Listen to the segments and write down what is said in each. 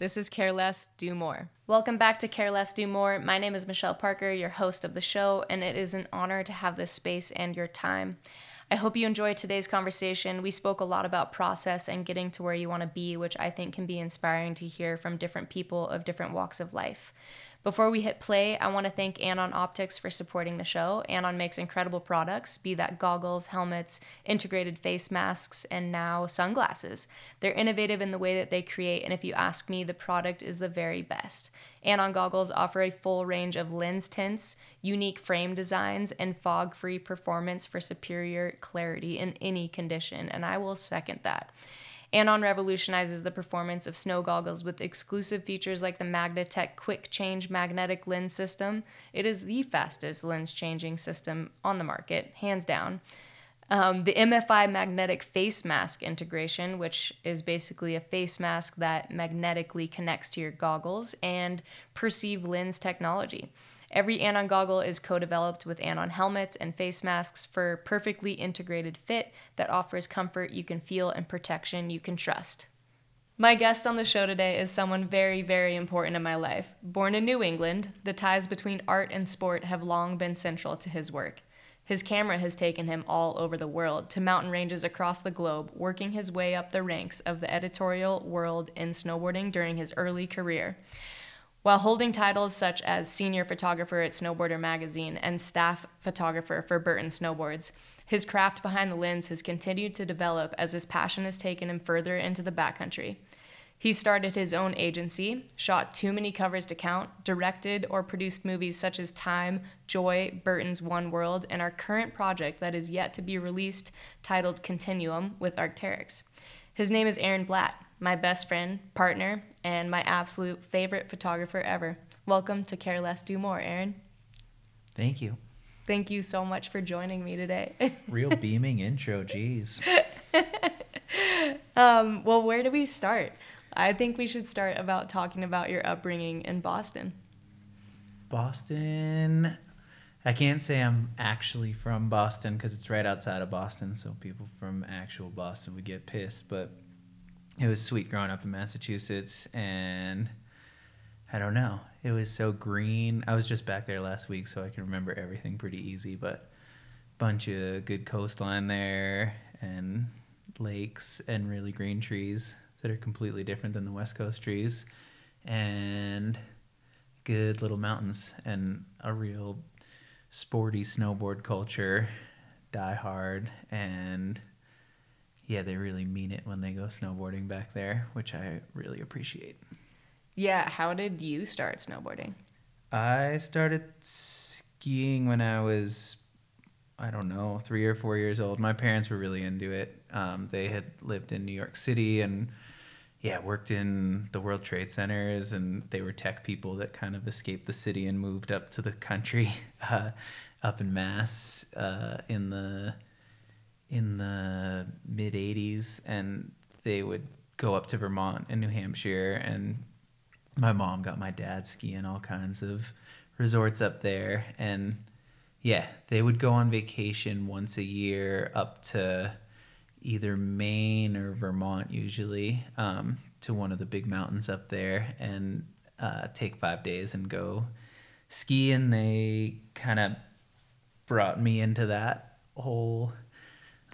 This is Care Less, Do More. Welcome back to Care Less, Do More. My name is Michelle Parker, your host of the show, and it is an honor to have this space and your time. I hope you enjoyed today's conversation. We spoke a lot about process and getting to where you want to be, which I think can be inspiring to hear from different people of different walks of life. Before we hit play, I want to thank Anon Optics for supporting the show. Anon makes incredible products, be that goggles, helmets, integrated face masks, and now sunglasses. They're innovative in the way that they create, and if you ask me, the product is the very best. Anon goggles offer a full range of lens tints, unique frame designs, and fog free performance for superior clarity in any condition, and I will second that. Anon revolutionizes the performance of snow goggles with exclusive features like the Magna-Tech Quick Change magnetic lens system. It is the fastest lens changing system on the market, hands down. Um, the MFI magnetic face mask integration, which is basically a face mask that magnetically connects to your goggles, and Perceive Lens technology. Every Anon goggle is co developed with Anon helmets and face masks for perfectly integrated fit that offers comfort you can feel and protection you can trust. My guest on the show today is someone very, very important in my life. Born in New England, the ties between art and sport have long been central to his work. His camera has taken him all over the world to mountain ranges across the globe, working his way up the ranks of the editorial world in snowboarding during his early career. While holding titles such as senior photographer at Snowboarder magazine and staff photographer for Burton Snowboards, his craft behind the lens has continued to develop as his passion has taken him further into the backcountry. He started his own agency, shot Too Many Covers to Count, directed or produced movies such as Time, Joy, Burton's One World, and our current project that is yet to be released titled Continuum with Arc'teryx. His name is Aaron Blatt, my best friend, partner, and my absolute favorite photographer ever. Welcome to Care Less, Do More, Aaron. Thank you. Thank you so much for joining me today. Real beaming intro, jeez. um, well, where do we start? I think we should start about talking about your upbringing in Boston. Boston. I can't say I'm actually from Boston because it's right outside of Boston, so people from actual Boston would get pissed. But it was sweet growing up in Massachusetts, and I don't know. It was so green. I was just back there last week, so I can remember everything pretty easy. But bunch of good coastline there, and lakes, and really green trees that are completely different than the West Coast trees, and good little mountains, and a real sporty snowboard culture, die hard, and yeah, they really mean it when they go snowboarding back there, which I really appreciate. Yeah, how did you start snowboarding? I started skiing when I was, I don't know, three or four years old. My parents were really into it. Um, they had lived in New York City and, yeah, worked in the World Trade Centers, and they were tech people that kind of escaped the city and moved up to the country, uh, up in Mass, uh, in the in the mid 80s and they would go up to Vermont and New Hampshire and my mom got my dad skiing all kinds of resorts up there. And yeah, they would go on vacation once a year up to either Maine or Vermont usually um, to one of the big mountains up there and uh, take five days and go ski. And they kind of brought me into that whole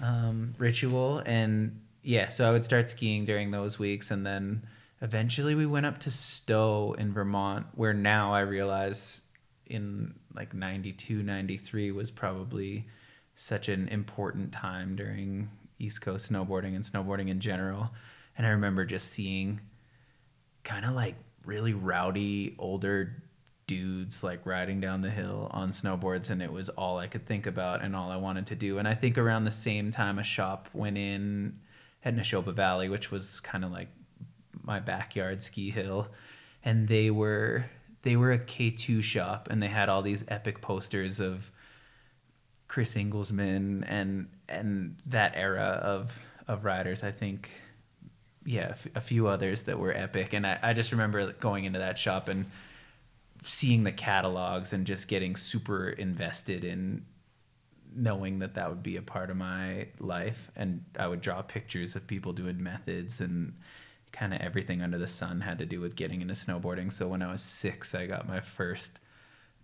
um, ritual. And yeah, so I would start skiing during those weeks. And then eventually we went up to Stowe in Vermont, where now I realize in like 92, 93 was probably such an important time during East Coast snowboarding and snowboarding in general. And I remember just seeing kind of like really rowdy older dudes like riding down the hill on snowboards and it was all I could think about and all I wanted to do. And I think around the same time a shop went in at Nashoba Valley, which was kind of like my backyard ski hill. And they were they were a K2 shop and they had all these epic posters of Chris Engelsman and and that era of of riders. I think yeah, a few others that were epic. And I, I just remember going into that shop and seeing the catalogs and just getting super invested in knowing that that would be a part of my life and i would draw pictures of people doing methods and kind of everything under the sun had to do with getting into snowboarding. So when I was six, I got my first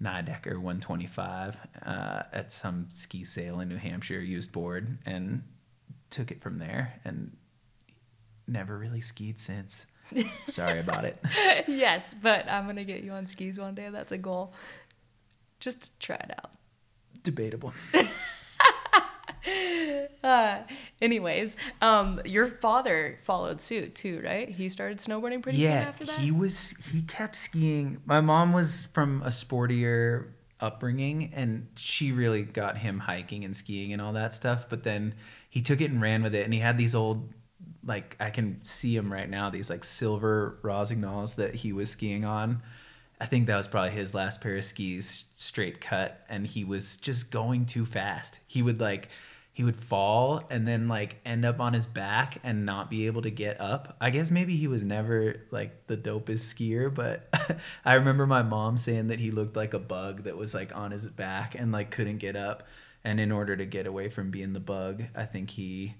Nidecker 125 uh, at some ski sale in New Hampshire, used board, and took it from there and never really skied since. Sorry about it. yes, but I'm gonna get you on skis one day. That's a goal. Just try it out. Debatable. uh, anyways, um, your father followed suit too, right? He started snowboarding pretty soon after that. he was. He kept skiing. My mom was from a sportier upbringing, and she really got him hiking and skiing and all that stuff. But then he took it and ran with it, and he had these old. Like I can see him right now. These like silver Rossignol's that he was skiing on. I think that was probably his last pair of skis, straight cut, and he was just going too fast. He would like he would fall and then like end up on his back and not be able to get up. I guess maybe he was never like the dopest skier, but I remember my mom saying that he looked like a bug that was like on his back and like couldn't get up. And in order to get away from being the bug, I think he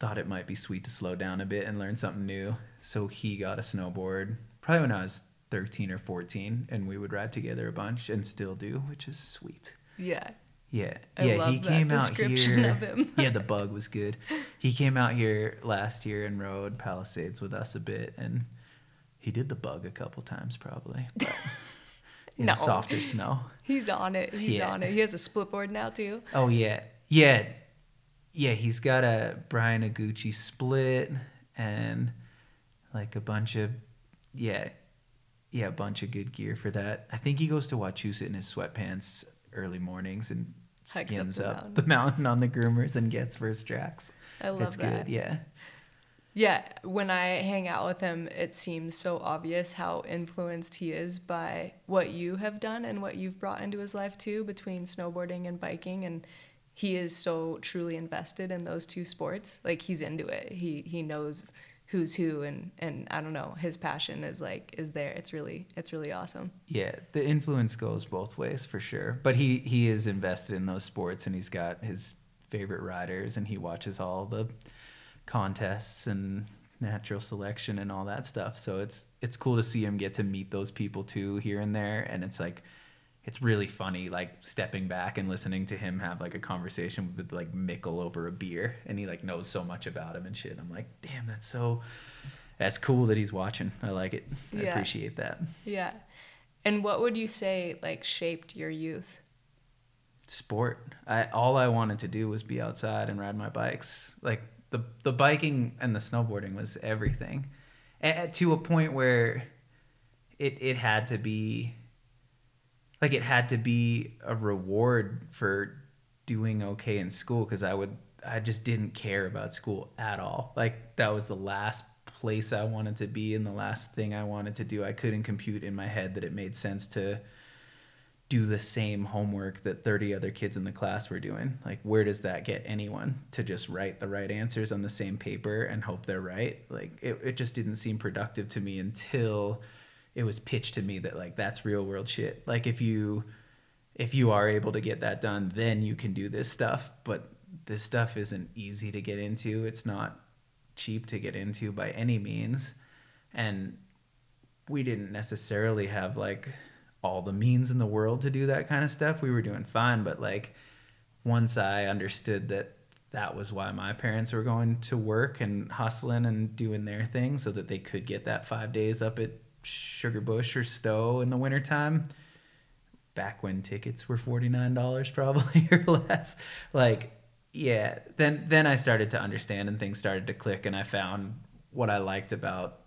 thought it might be sweet to slow down a bit and learn something new. So he got a snowboard probably when I was 13 or 14 and we would ride together a bunch and still do, which is sweet. Yeah. Yeah, I yeah, love he came out here. of him. yeah, the bug was good. He came out here last year and rode Palisades with us a bit, and he did the bug a couple times probably. in No. softer snow. He's on it. He's Yeah. on it. He has a split board now too. Oh yeah, yeah, yeah. He's got a Bryan Iguchi split and like a bunch of yeah, yeah, a bunch of good gear for that. I think he goes to Wachusett in his sweatpants early mornings and Hikes up the up mountain. the mountain on the groomers and gets first tracks. I love it's that. good, yeah. Yeah, when I hang out with him, it seems so obvious how influenced he is by what you have done and what you've brought into his life too, between snowboarding and biking. And he is so truly invested in those two sports. Like he's into it. He he knows who's who, and and I don't know. His passion is like is there. It's really it's really awesome. Yeah, the influence goes both ways for sure. But he he is invested in those sports and he's got his favorite riders and he watches all the contests and natural selection and all that stuff. So it's it's cool to see him get to meet those people too here and there and it's like it's really funny like stepping back and listening to him have like a conversation with like Mikkel over a beer and he like knows so much about him and shit. I'm like, "Damn, that's so that's cool that he's watching. I like it. I Yeah. appreciate that." Yeah. And what would you say like shaped your youth? sport. I all I wanted to do was be outside and ride my bikes. Like the the biking and the snowboarding was everything, A- to a point where it it had to be like it had to be a reward for doing okay in school because I would I just didn't care about school at all. Like that was the last place I wanted to be and the last thing I wanted to do. I couldn't compute in my head that it made sense to do the same homework that 30 other kids in the class were doing. Like, where does that get anyone to just write the right answers on the same paper and hope they're right? Like, it, it just didn't seem productive to me until it was pitched to me that, like, that's real world shit. Like, if you. If you are able to get that done, then you can do this stuff. But this stuff isn't easy to get into. It's not cheap to get into by any means. And we didn't necessarily have like all the means in the world to do that kind of stuff. We were doing fine, but like once I understood that that was why my parents were going to work and hustling and doing their thing so that they could get that 5 days up at Sugarbush or Stowe in the wintertime back when tickets were $49 probably or less like yeah then then I started to understand and things started to click and I found what I liked about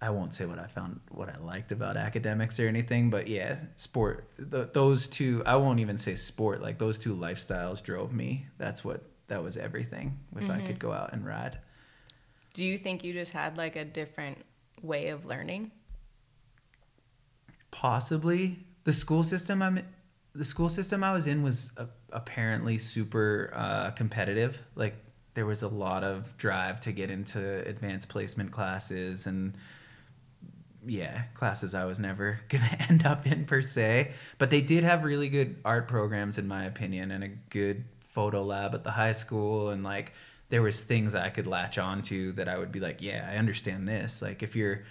I won't say what I found what I liked about academics or anything, but yeah, sport. Th- those two, I won't even say sport. Like those two lifestyles drove me. That's what that was everything. If I could mm-hmm. go out and ride, Do you think you just had like a different way of learning? possibly the school system I'm the school system I was in was uh, apparently super uh, competitive. Like there was a lot of drive to get into advanced placement classes and yeah, classes I was never gonna end up in per se. But they did have really good art programs in my opinion and a good photo lab at the high school and like there was things I could latch onto that I would be like, yeah, I understand this. Like if you're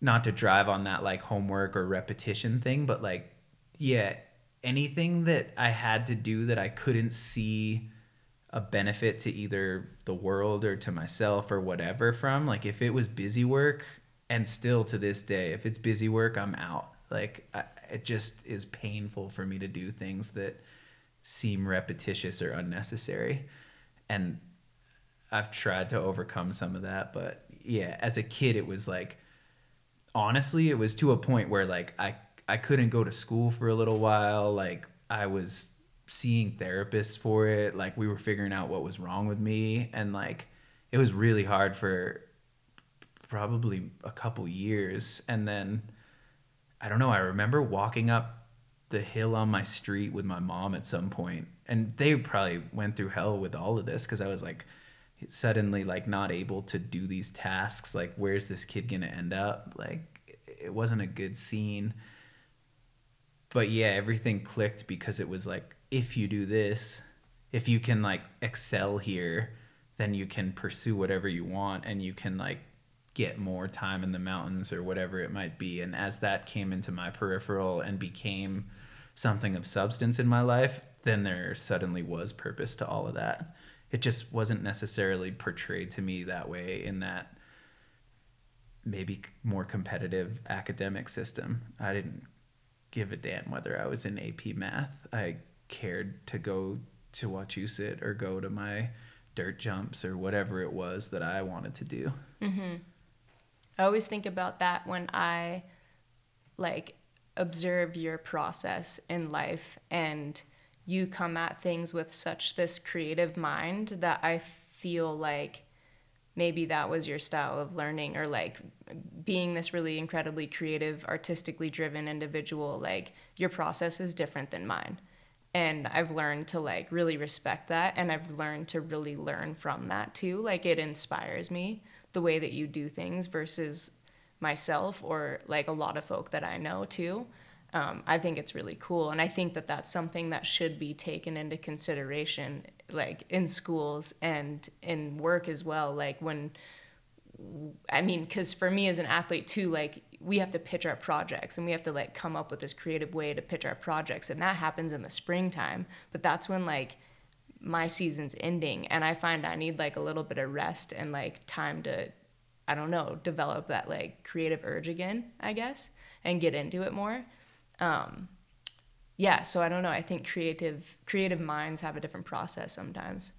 not to drive on that like homework or repetition thing, but like yeah, anything that I had to do that I couldn't see a benefit to either the world or to myself or whatever from, like if it was busy work and still to this day, if it's busy work, I'm out. Like I, it just is painful for me to do things that seem repetitious or unnecessary. And I've tried to overcome some of that, but yeah, as a kid it was like honestly, it was to a point where like I I couldn't go to school for a little while, like I was seeing therapists for it, like we were figuring out what was wrong with me and like it was really hard for probably a couple years and then I don't know, I remember walking up the hill on my street with my mom at some point and they probably went through hell with all of this cuz I was like suddenly like not able to do these tasks like where's this kid gonna end up? Like it wasn't a good scene. But yeah everything clicked because it was like if you do this if you can like excel here then you can pursue whatever you want and you can like get more time in the mountains or whatever it might be. And as that came into my peripheral and became something of substance in my life then there suddenly was purpose to all of that it just wasn't necessarily portrayed to me that way in that maybe more competitive academic system. I didn't give a damn whether I was in AP math. I cared to go to Wachusett or go to my dirt jumps or whatever it was that I wanted to do. Mm-hmm. I always think about that when I like observe your process in life and you come at things with such this creative mind that I feel like maybe that was your style of learning or like being this really incredibly creative, artistically driven individual, like your process is different than mine. And I've learned to like really respect that and I've learned to really learn from that too. Like it inspires me the way that you do things versus myself or like a lot of folk that I know too um, I think it's really cool. And I think that that's something that should be taken into consideration, like in schools and in work as well. Like when, I mean, because for me as an athlete too, like we have to pitch our projects and we have to like come up with this creative way to pitch our projects. And that happens in the springtime. But that's when like my season's ending and I find I need like a little bit of rest and like time to, I don't know, develop that like creative urge again, I guess, and get into it more um, yeah so i don't know. I think creative creative minds have a different process sometimes.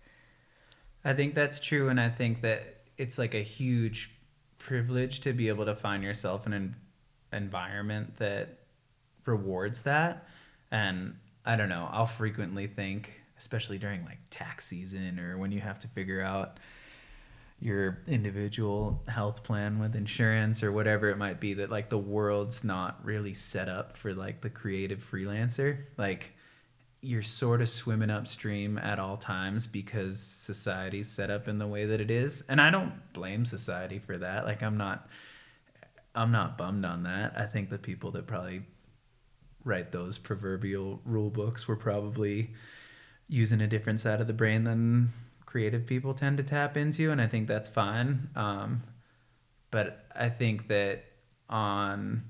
I think that's true and i think that it's like a huge privilege to be able to find yourself in an environment that rewards that. And i don't know i'll frequently think especially during like tax season or when you have to figure out your individual health plan with insurance or whatever it might be that like the world's not really set up for like the creative freelancer. Like you're sort of swimming upstream at all times because society's set up in the way that it is. And i don't blame society for that. Like i'm not i'm not bummed on that. I think the people that probably write those proverbial rule books were probably using a different side of the brain than creative people tend to tap into, and I think that's fine. Um, but I think that on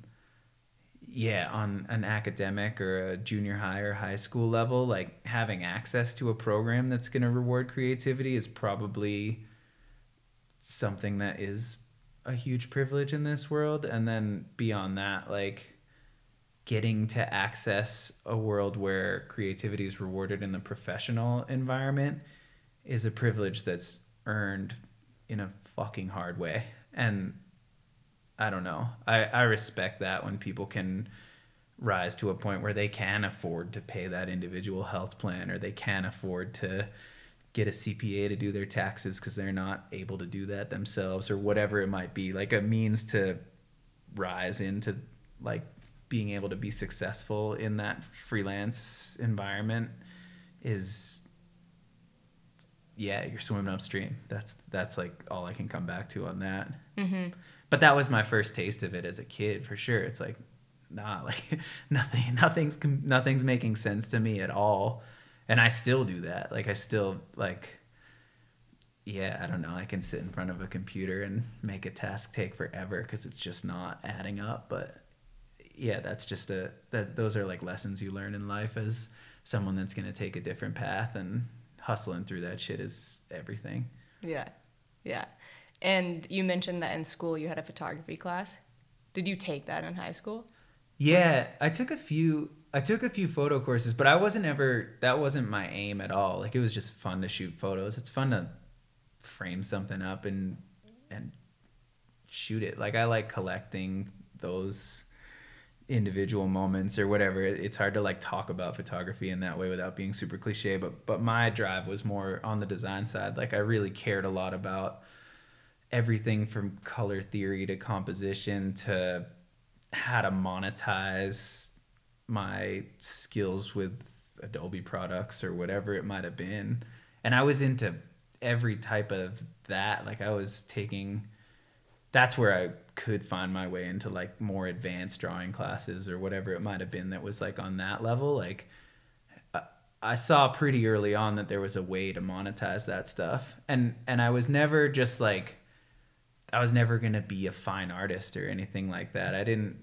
yeah on an academic or a junior high or high school level like having access to a program that's going to reward creativity is probably something that is a huge privilege in this world and then beyond that like getting to access a world where creativity is rewarded in the professional environment is a privilege that's earned in a fucking hard way. And I don't know. I, I respect that when people can rise to a point where they can afford to pay that individual health plan or they can afford to get a CPA to do their taxes because they're not able to do that themselves or whatever it might be. Like a means to rise into like being able to be successful in that freelance environment is yeah, you're swimming upstream. That's that's like all I can come back to on that. Mm-hmm. But that was my first taste of it as a kid, for sure. It's like, nah, like nothing, nothing's nothing's making sense to me at all, and I still do that. Like I still like yeah, I don't know. I can sit in front of a computer and make a task take forever because it's just not adding up. But yeah, that's just a that those are like lessons you learn in life as someone that's gonna take a different path and hustling through that shit is everything. Yeah, yeah. And you mentioned that in school you had a photography class. Did you take that in high school? Yeah, I took a few. I took a few photo courses, but I wasn't ever. That wasn't my aim at all. Like it was just fun to shoot photos. It's fun to frame something up and and shoot it. Like I like collecting those individual moments or whatever. It's hard to like talk about photography in that way without being super cliche, but but my drive was more on the design side. Like I really cared a lot about everything from color theory to composition to how to monetize my skills with Adobe products or whatever it might have been. And I was into every type of that. Like I was taking that's where I could find my way into like more advanced drawing classes or whatever it might have been that was like on that level. Like I saw pretty early on that there was a way to monetize that stuff. And and I was never just like I was never going to be a fine artist or anything like that. I didn't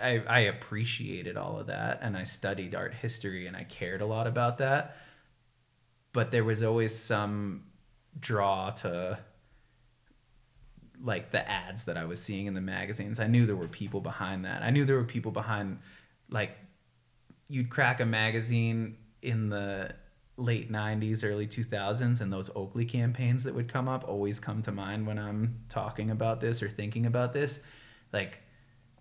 I I appreciated all of that and I studied art history and I cared a lot about that. But there was always some draw to like the ads that I was seeing in the magazines. I knew there were people behind that. I knew there were people behind like you'd crack a magazine in the late 90s early 2000s and those Oakley campaigns that would come up always come to mind when I'm talking about this or thinking about this. Like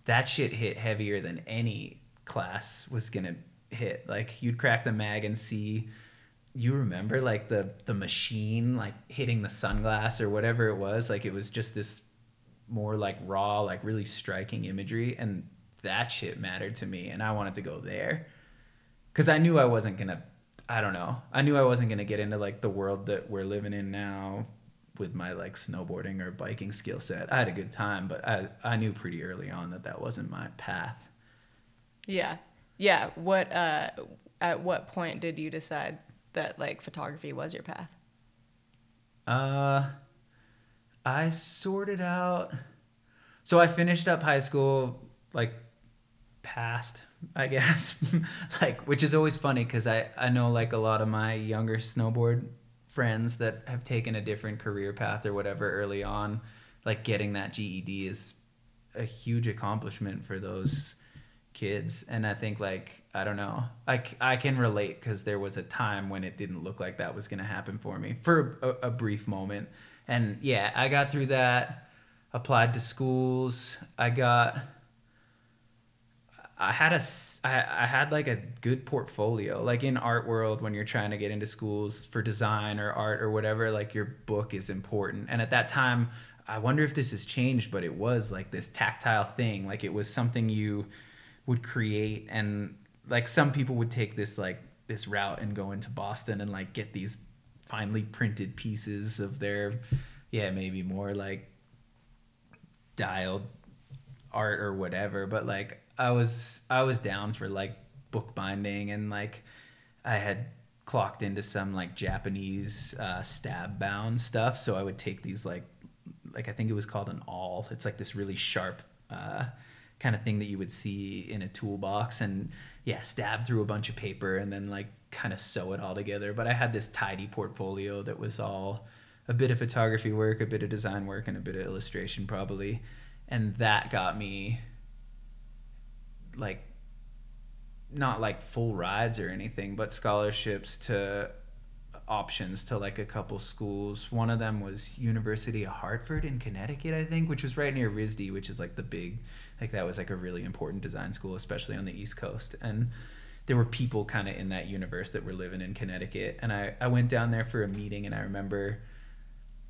that shit hit heavier than any class was going to hit. Like you'd crack the mag and see you remember like the the machine like hitting the sunglass or whatever it was? Like it was just this more like raw like really striking imagery and that shit mattered to me and i wanted to go there. Because i knew i wasn't gonna i don't know i knew i wasn't gonna get into like the world that we're living in now with my like snowboarding or biking skill set. I had a good time but i i knew pretty early on that that wasn't my path. Yeah. Yeah. What uh at what point did you decide that like photography was your path? Uh, I sorted out. So I finished up high school like past, I guess, like which is always funny because I I know like a lot of my younger snowboard friends that have taken a different career path or whatever early on, like getting that GED is a huge accomplishment for those kids and i think like i don't know i, I can relate because there was a time when it didn't look like that was going to happen for me for a, a, brief moment. And yeah i got through that applied to schools i got i had a I, I had like a good portfolio. Like in art world when you're trying to get into schools for design or art or whatever like your book is important. And at that time i wonder if this has changed but it was like this tactile thing. Like it was something you would create and like some people would take this like this route and go into Boston and like get these finely printed pieces of their yeah maybe more like dialed art or whatever. But like I was I was down for like bookbinding and like I had clocked into some like Japanese uh, stab bound stuff. So I would take these like like I think it was called an awl. It's like this really sharp uh, kind of thing that you would see in a toolbox and yeah stab through a bunch of paper and then like kind of sew it all together. But i had this tidy portfolio that was all a bit of photography work a bit of design work and a bit of illustration probably. And that got me like not like full rides or anything but scholarships to options to like a couple schools. One of them was university of hartford in connecticut i think which was right near risd which is like the big like that was like a really important design school, especially on the East Coast. And there were people kind of in that universe that were living in Connecticut. And I, I went down there for a meeting and I remember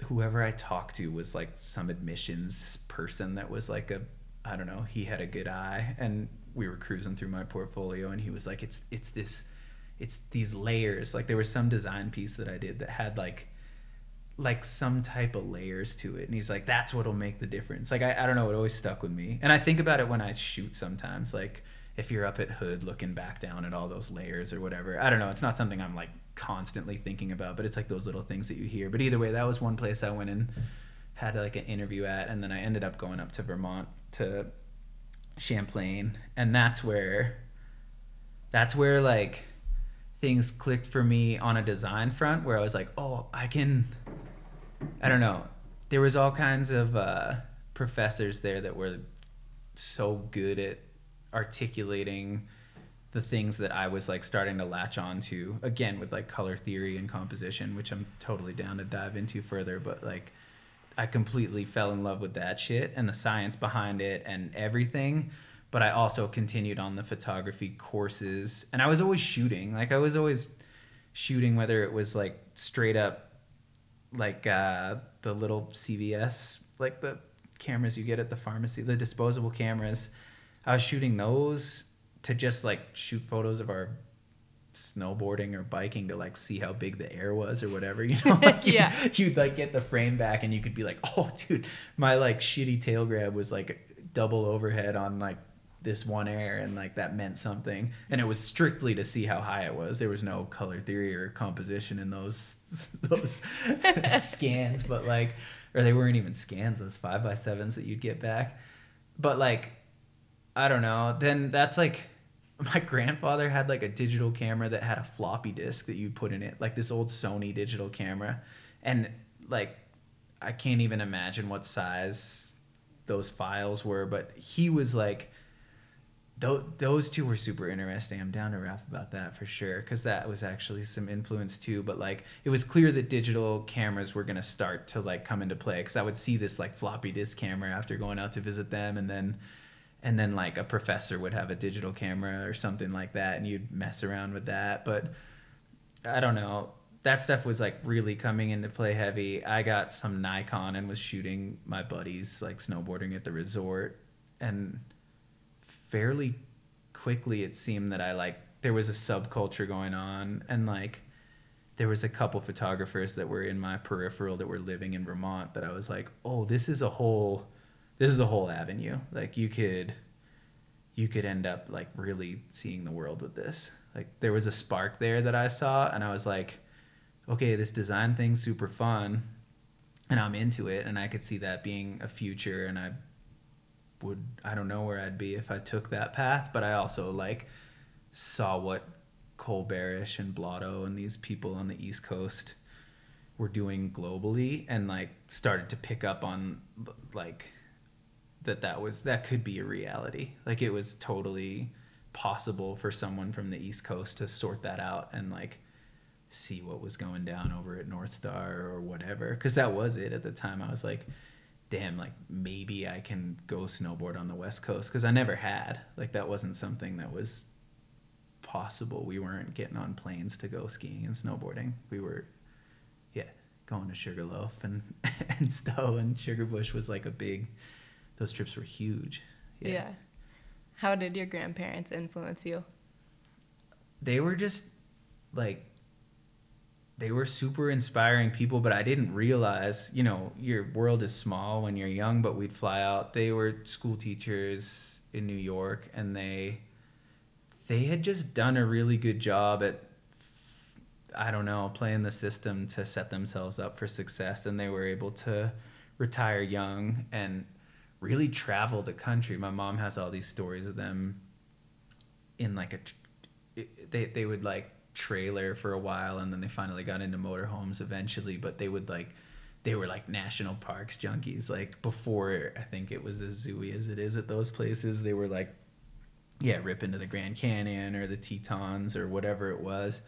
whoever I talked to was like some admissions person that was like a I don't know, he had a good eye and we were cruising through my portfolio and he was like it's it's this it's these layers. Like there was some design piece that I did that had like like some type of layers to it. And he's like that's what'll make the difference. Like I, I don't know it always stuck with me. And i think about it when i shoot sometimes like if you're up at hood looking back down at all those layers or whatever. I don't know it's not something i'm like constantly thinking about but it's like those little things that you hear. But either way that was one place i went and had like an interview at and then i ended up going up to vermont to champlain. And that's where that's where like things clicked for me on a design front where i was like oh i can i don't know there was all kinds of uh, professors there that were so good at articulating the things that I was like starting to latch on to again with like color theory and composition, which I'm totally down to dive into further, but like I completely fell in love with that shit and the science behind it and everything. But I also continued on the photography courses and I was always shooting. Like I was always shooting whether it was like straight up like uh the little CVS like the cameras you get at the pharmacy, the disposable cameras. I was shooting those to just like shoot photos of our snowboarding or biking to like see how big the air was or whatever you know like yeah you'd, you'd like get the frame back and you could be like oh dude my like shitty tail grab was like double overhead on like this one air and like that meant something. And it was strictly to see how high it was. There was no color theory or composition in those those scans but like or they weren't even scans those five by sevens that you'd get back. But like i don't know. Then that's like my grandfather had like a digital camera that had a floppy disk that you put in it like this old sony digital camera. And like i can't even imagine what size those files were but he was like those, those two were super interesting. I'm down to rap about that for sure because that was actually some influence too. But like, it was clear that digital cameras were gonna start to like come into play because I would see this like floppy disk camera after going out to visit them, and then and then like a professor would have a digital camera or something like that, and you'd mess around with that. But I don't know. That stuff was like really coming into play heavy. I got some Nikon and was shooting my buddies like snowboarding at the resort and fairly quickly it seemed that I like there was a subculture going on and like there was a couple photographers that were in my peripheral that were living in Vermont that I was like, "Oh, this is a whole this is a whole avenue. Like you could you could end up like really seeing the world with this." Like there was a spark there that I saw and I was like, "Okay, this design thing's super fun." And I'm into it and I could see that being a future and I would I don't know where I'd be if I took that path, but I also like saw what Cole Barash and Blotto and these people on the East Coast were doing globally and like started to pick up on like that that was that could be a reality. Like it was totally possible for someone from the East Coast to sort that out and like see what was going down over at Northstar or whatever cuz that was it at the time. I was like damn, like maybe I can go snowboard on the West Coast because I never had. Like that wasn't something that was possible. We weren't getting on planes to go skiing and snowboarding. We were, yeah, going to Sugarloaf and and Stowe and Sugarbush was like a big. Those trips were huge. Yeah. yeah. How did your grandparents influence you? They were just like they were super inspiring people, but I didn't realize, you know, your world is small when you're young, but we'd fly out. They were school teachers in New York and they they had just done a really good job at I don't know, playing the system to set themselves up for success and they were able to retire young and really travel the country. My mom has all these stories of them in like a they they would like trailer for a while and then they finally got into motorhomes eventually but they would like they were like national parks junkies like before i think it was as zooey as it is at those places they were like yeah rip into the grand canyon or the tetons or whatever it was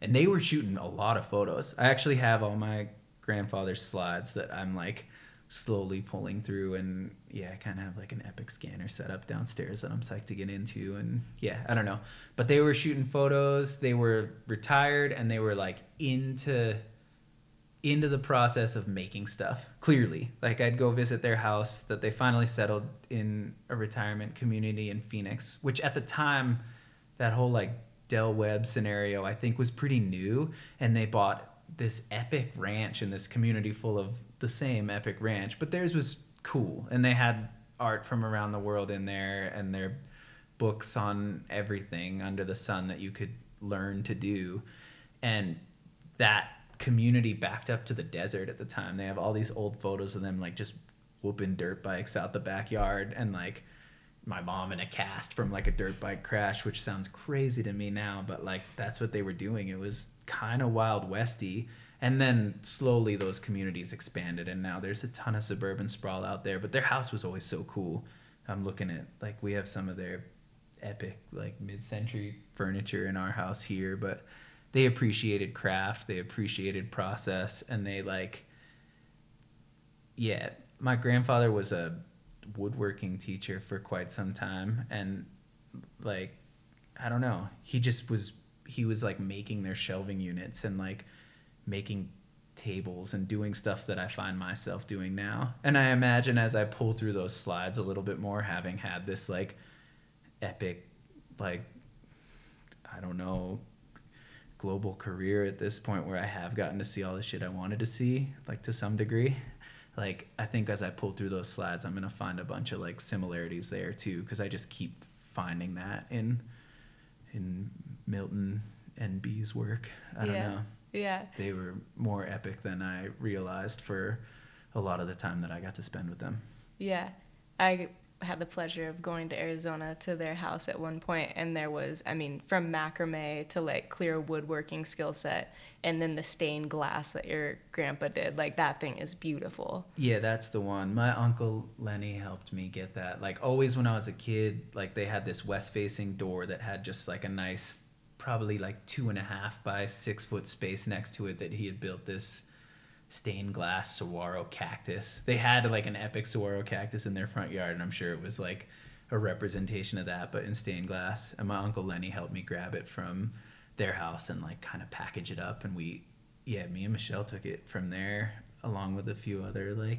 and they were shooting a lot of photos. I actually have all my grandfather's slides that i'm like slowly pulling through and yeah i kind of have like an epic scanner set up downstairs that i'm psyched to get into and yeah i don't know. But they were shooting photos they were retired and they were like into into the process of making stuff clearly. Like i'd go visit their house that they finally settled in a retirement community in phoenix which at the time that whole like Del Webb scenario i think was pretty new. And they bought this epic ranch in this community full of the same epic ranch, but theirs was cool, and they had art from around the world in there, and their books on everything under the sun that you could learn to do. And that community backed up to the desert at the time. They have all these old photos of them like just whooping dirt bikes out the backyard and like my mom in a cast from like a dirt bike crash, which sounds crazy to me now, but like that's what they were doing. It was kind of wild westy. And then slowly those communities expanded, and now there's a ton of suburban sprawl out there. But their house was always so cool. I'm looking at like we have some of their epic like mid-century furniture in our house here, but they appreciated craft, they appreciated process, and they like yeah. My grandfather was a woodworking teacher for quite some time, and like I don't know, he just was he was like making their shelving units and like making tables and doing stuff that I find myself doing now. And I imagine as I pull through those slides a little bit more, having had this like epic, like, I don't know, global career at this point where I have gotten to see all the shit I wanted to see, like to some degree. Like, I think as I pull through those slides, I'm going to find a bunch of like similarities there too, because I just keep finding that in, in Milton and B's work. I don't know Yeah. they were more epic than I realized for a lot of the time that I got to spend with them. Yeah. I had the pleasure of going to Arizona to their house at one point and there was I mean from macrame to like clear woodworking skill set and then the stained glass that your grandpa did like that thing is beautiful. Yeah, that's the one. My uncle Lenny helped me get that. Like always when I was a kid, like they had this west facing door that had just like a nice probably like two and a half by six foot space next to it that he had built this stained glass saguaro cactus. They had like an epic saguaro cactus in their front yard, and I'm sure it was like a representation of that, but in stained glass. And my uncle Lenny helped me grab it from their house and like kind of package it up. And we, yeah, me and Michelle took it from there along with a few other like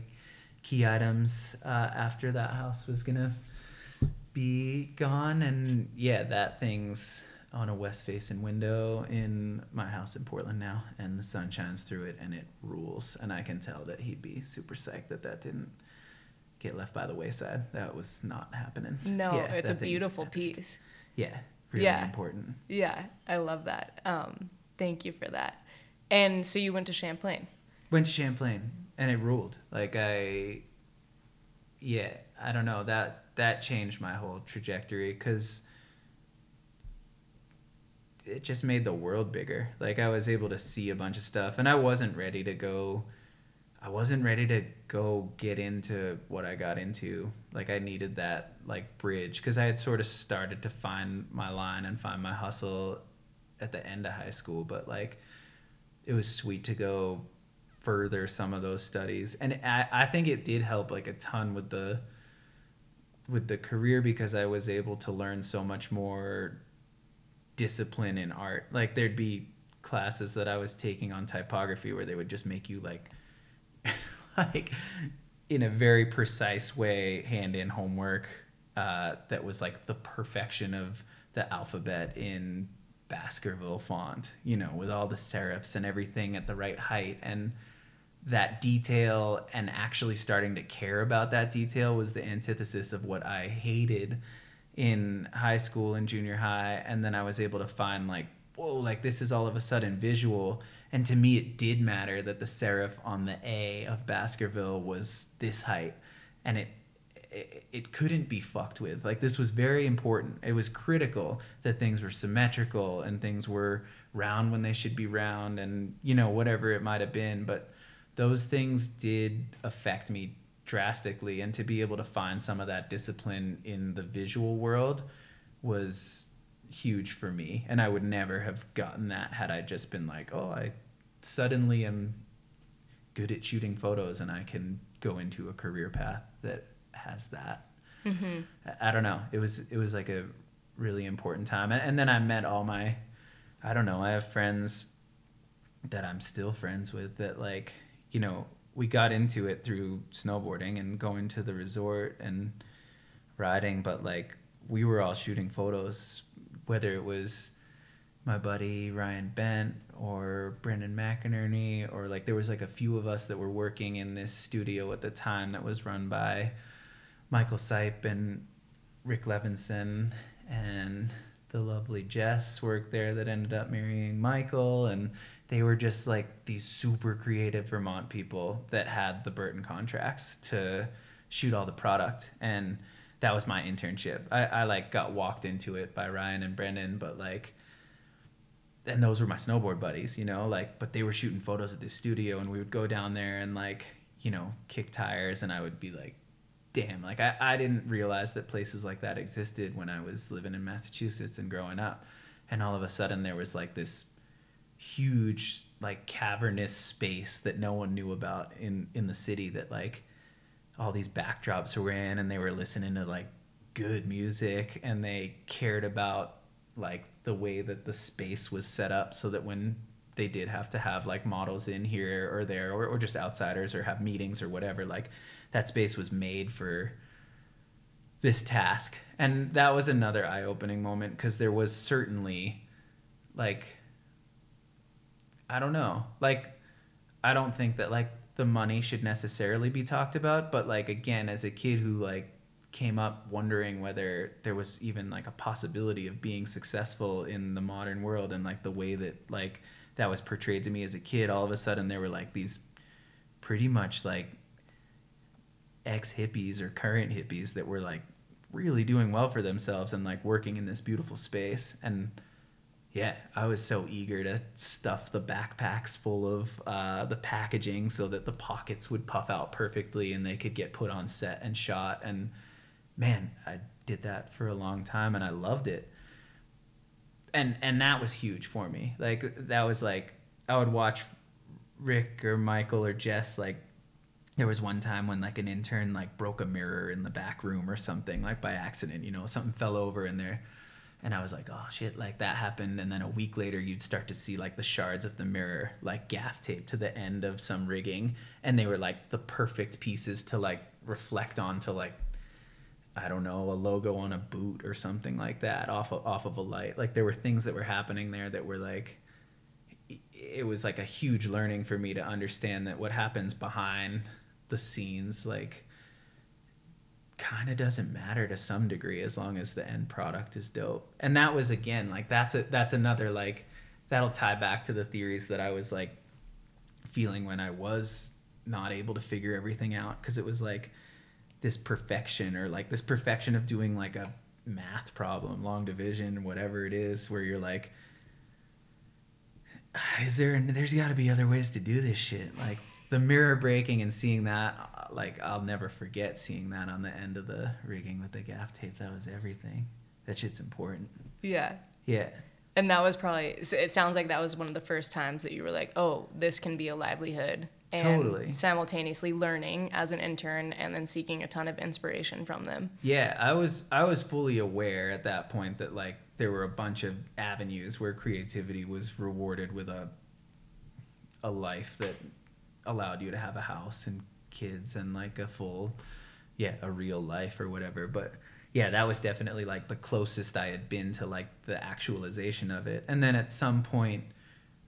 key items uh, after that house was gonna be gone. And yeah, that thing's on a west facing window in my house in Portland now, and the sun shines through it, and it rules. And I can tell that he'd be super psyched that that didn't get left by the wayside. That was not happening. No, Yeah, it's a beautiful piece. Yeah, really Yeah. important. Yeah, I love that. Um, thank you for that. And so you went to Champlain. Went to Champlain, and it ruled. Like I, yeah, I don't know that that changed my whole trajectory because it just made the world bigger. Like I was able to see a bunch of stuff, and I wasn't ready to go. I wasn't ready to go get into what I got into. Like I needed that like bridge because I had sort of started to find my line and find my hustle at the end of high school, but like it was sweet to go further some of those studies, and I, I think it did help like a ton with the with the career because I was able to learn so much more discipline in art. Like there'd be classes that I was taking on typography where they would just make you like like in a very precise way hand in homework uh, that was like the perfection of the alphabet in Baskerville font, you know, with all the serifs and everything at the right height and that detail and actually starting to care about that detail was the antithesis of what I hated in high school and junior high and then I was able to find like whoa like this is all of a sudden visual. And to me it did matter that the serif on the A of Baskerville was this height. And it it, couldn't be fucked with. Like this was very important. It was critical that things were symmetrical and things were round when they should be round and you know whatever it might have been. But those things did affect me drastically and to be able to find some of that discipline in the visual world was huge for me and i would never have gotten that had i just been like oh i suddenly am good at shooting photos and i can go into a career path that has that Mm-hmm. I- I don't know. It was it was like a really important time, and, and then I met all my, I don't know. I have friends that I'm still friends with that like you know we got into it through snowboarding and going to the resort and riding, but like we were all shooting photos, whether it was my buddy Ryan Bent or Brendan McInerney or like there was like a few of us that were working in this studio at the time that was run by Michael Sipe and Rick Levinson and the lovely Jess worked there that ended up marrying Michael and they were just like these super creative Vermont people that had the Burton contracts to shoot all the product and that was my internship. I, I like got walked into it by Ryan and Brendan, but like and those were my snowboard buddies, you know, like but they were shooting photos at this studio and we would go down there and like, you know, kick tires and I would be like damn, like I, I didn't realize that places like that existed when I was living in Massachusetts and growing up. And all of a sudden there was like this huge like cavernous space that no one knew about in in the city that like all these backdrops were in and they were listening to like good music and they cared about like the way that the space was set up so that when they did have to have like models in here or there or, or just outsiders or have meetings or whatever like that space was made for this task. And that was another eye-opening moment because there was certainly like i don't know. Like i don't think that like the money should necessarily be talked about but like again as a kid who like came up wondering whether there was even like a possibility of being successful in the modern world and like the way that like that was portrayed to me as a kid all of a sudden there were like these pretty much like ex hippies or current hippies that were like really doing well for themselves and like working in this beautiful space. And yeah i was so eager to stuff the backpacks full of uh, the packaging so that the pockets would puff out perfectly and they could get put on set and shot. And man i did that for a long time and i loved it. And and that was huge for me. Like that was like i would watch rick or michael or jess like there was one time when like an intern like broke a mirror in the back room or something like by accident you know something fell over in there and i was like oh shit like that happened. And then a week later you'd start to see like the shards of the mirror like gaff taped to the end of some rigging. And they were like the perfect pieces to like reflect onto like i don't know a logo on a boot or something like that off of, off of a light. Like there were things that were happening there that were like it was like a huge learning for me to understand that what happens behind the scenes like kind of doesn't matter to some degree as long as the end product is dope. And that was again like that's a that's another like that'll tie back to the theories that I was like feeling when I was not able to figure everything out because it was like this perfection or like this perfection of doing like a math problem, long division, whatever it is where you're like is there there's got to be other ways to do this shit like the mirror breaking and seeing that like i'll never forget seeing that on the end of the rigging with the gaff tape. That was everything. That shit's important. Yeah. Yeah. And that was probably so it sounds like that was one of the first times that you were like oh this can be a livelihood. And totally. simultaneously learning as an intern and then seeking a ton of inspiration from them. Yeah i was i was fully aware at that point that like there were a bunch of avenues where creativity was rewarded with a a life that allowed you to have a house and kids and like a full yeah a real life or whatever. But yeah that was definitely like the closest i had been to like the actualization of it. And then at some point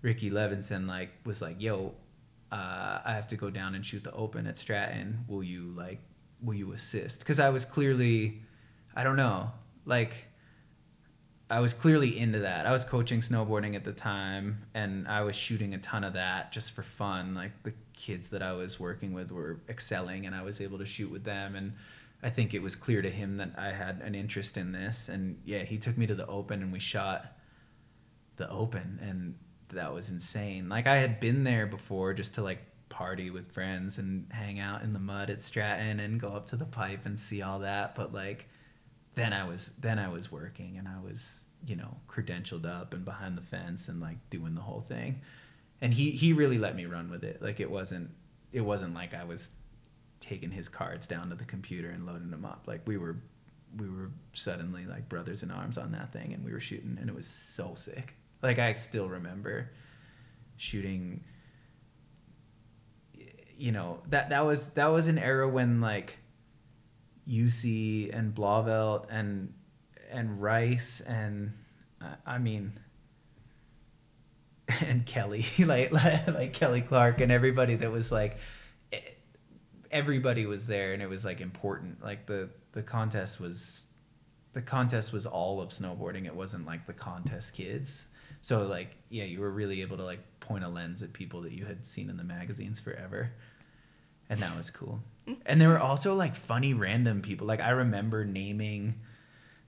ricky levinson like was like yo uh, i have to go down and shoot the open at stratton. Will you like will you assist? Because i was clearly i don't know like I was clearly into that. I was coaching snowboarding at the time and I was shooting a ton of that just for fun. Like the kids that I was working with were excelling and I was able to shoot with them and I think it was clear to him that I had an interest in this and yeah, he took me to the open and we shot the open and that was insane. Like I had been there before just to like party with friends and hang out in the mud at Stratton and go up to the pipe and see all that, but like then I was then I was working and I was you know credentialed up and behind the fence and like doing the whole thing, and he he really let me run with it. Like it wasn't it wasn't like I was taking his cards down to the computer and loading them up. Like we were we were suddenly like brothers in arms on that thing and we were shooting and it was so sick. Like I still remember shooting you know that that was that was an era when like Jussi and Blauvelt and and Rice and I mean and Kelly like like Kelly Clark and everybody that was like everybody was there and it was like important like the the contest was the contest was all of snowboarding. It wasn't like the contest kids. So like yeah, you were really able to like point a lens at people that you had seen in the magazines forever. And that was cool. And there were also like funny random people. Like I remember naming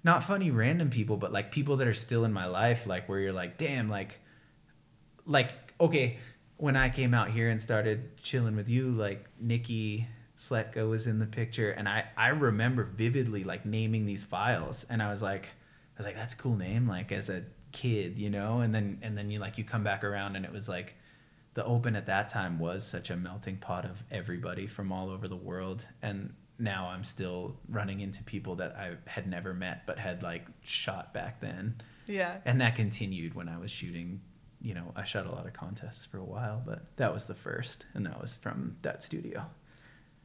not funny random people, but like people that are still in my life, like where you're like, damn, like like okay, when I came out here and started chilling with you, like Nikki Sletko was in the picture, and I I remember vividly like naming these files, and I was like, I was like, that's a cool name, like as a kid, you know, and then and then you like you come back around, and it was like the open at that time was such a melting pot of everybody from all over the world and now i'm still running into people that i had never met but had like shot back then Yeah. and that continued when i was shooting you know i shot a lot of contests for a while but that was the first and that was from that studio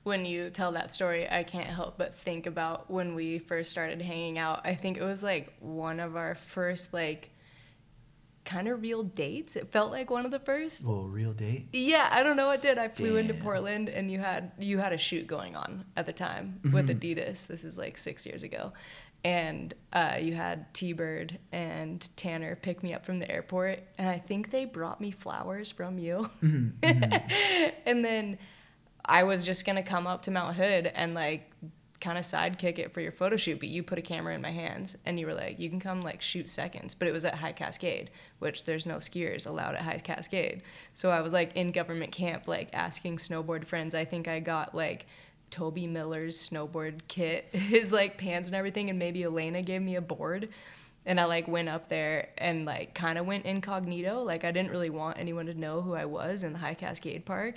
when you tell that story, I can't help but think about when we first started hanging out. I think it was like one of our first like kind of real dates. It felt like one of the first. oh real date Yeah, I don't know what did. I flew into Portland and you had you had a shoot going on at the time with mm-hmm. Adidas. This is like 6 years ago. And uh, you had T Bird and Tanner pick me up from the airport, and I think they brought me flowers from you. Mm-hmm, mm-hmm. and then I was just gonna come up to Mount Hood and like kind of sidekick it for your photo shoot, but you put a camera in my hands and you were like, you can come like shoot seconds. But it was at High Cascade, which there's no skiers allowed at High Cascade. So I was like in government camp, like asking snowboard friends. I think I got like Toby Miller's snowboard kit, his like pants and everything, and maybe Elena gave me a board. And I like went up there and like kind of went incognito. Like I didn't really want anyone to know who I was in the High Cascade Park.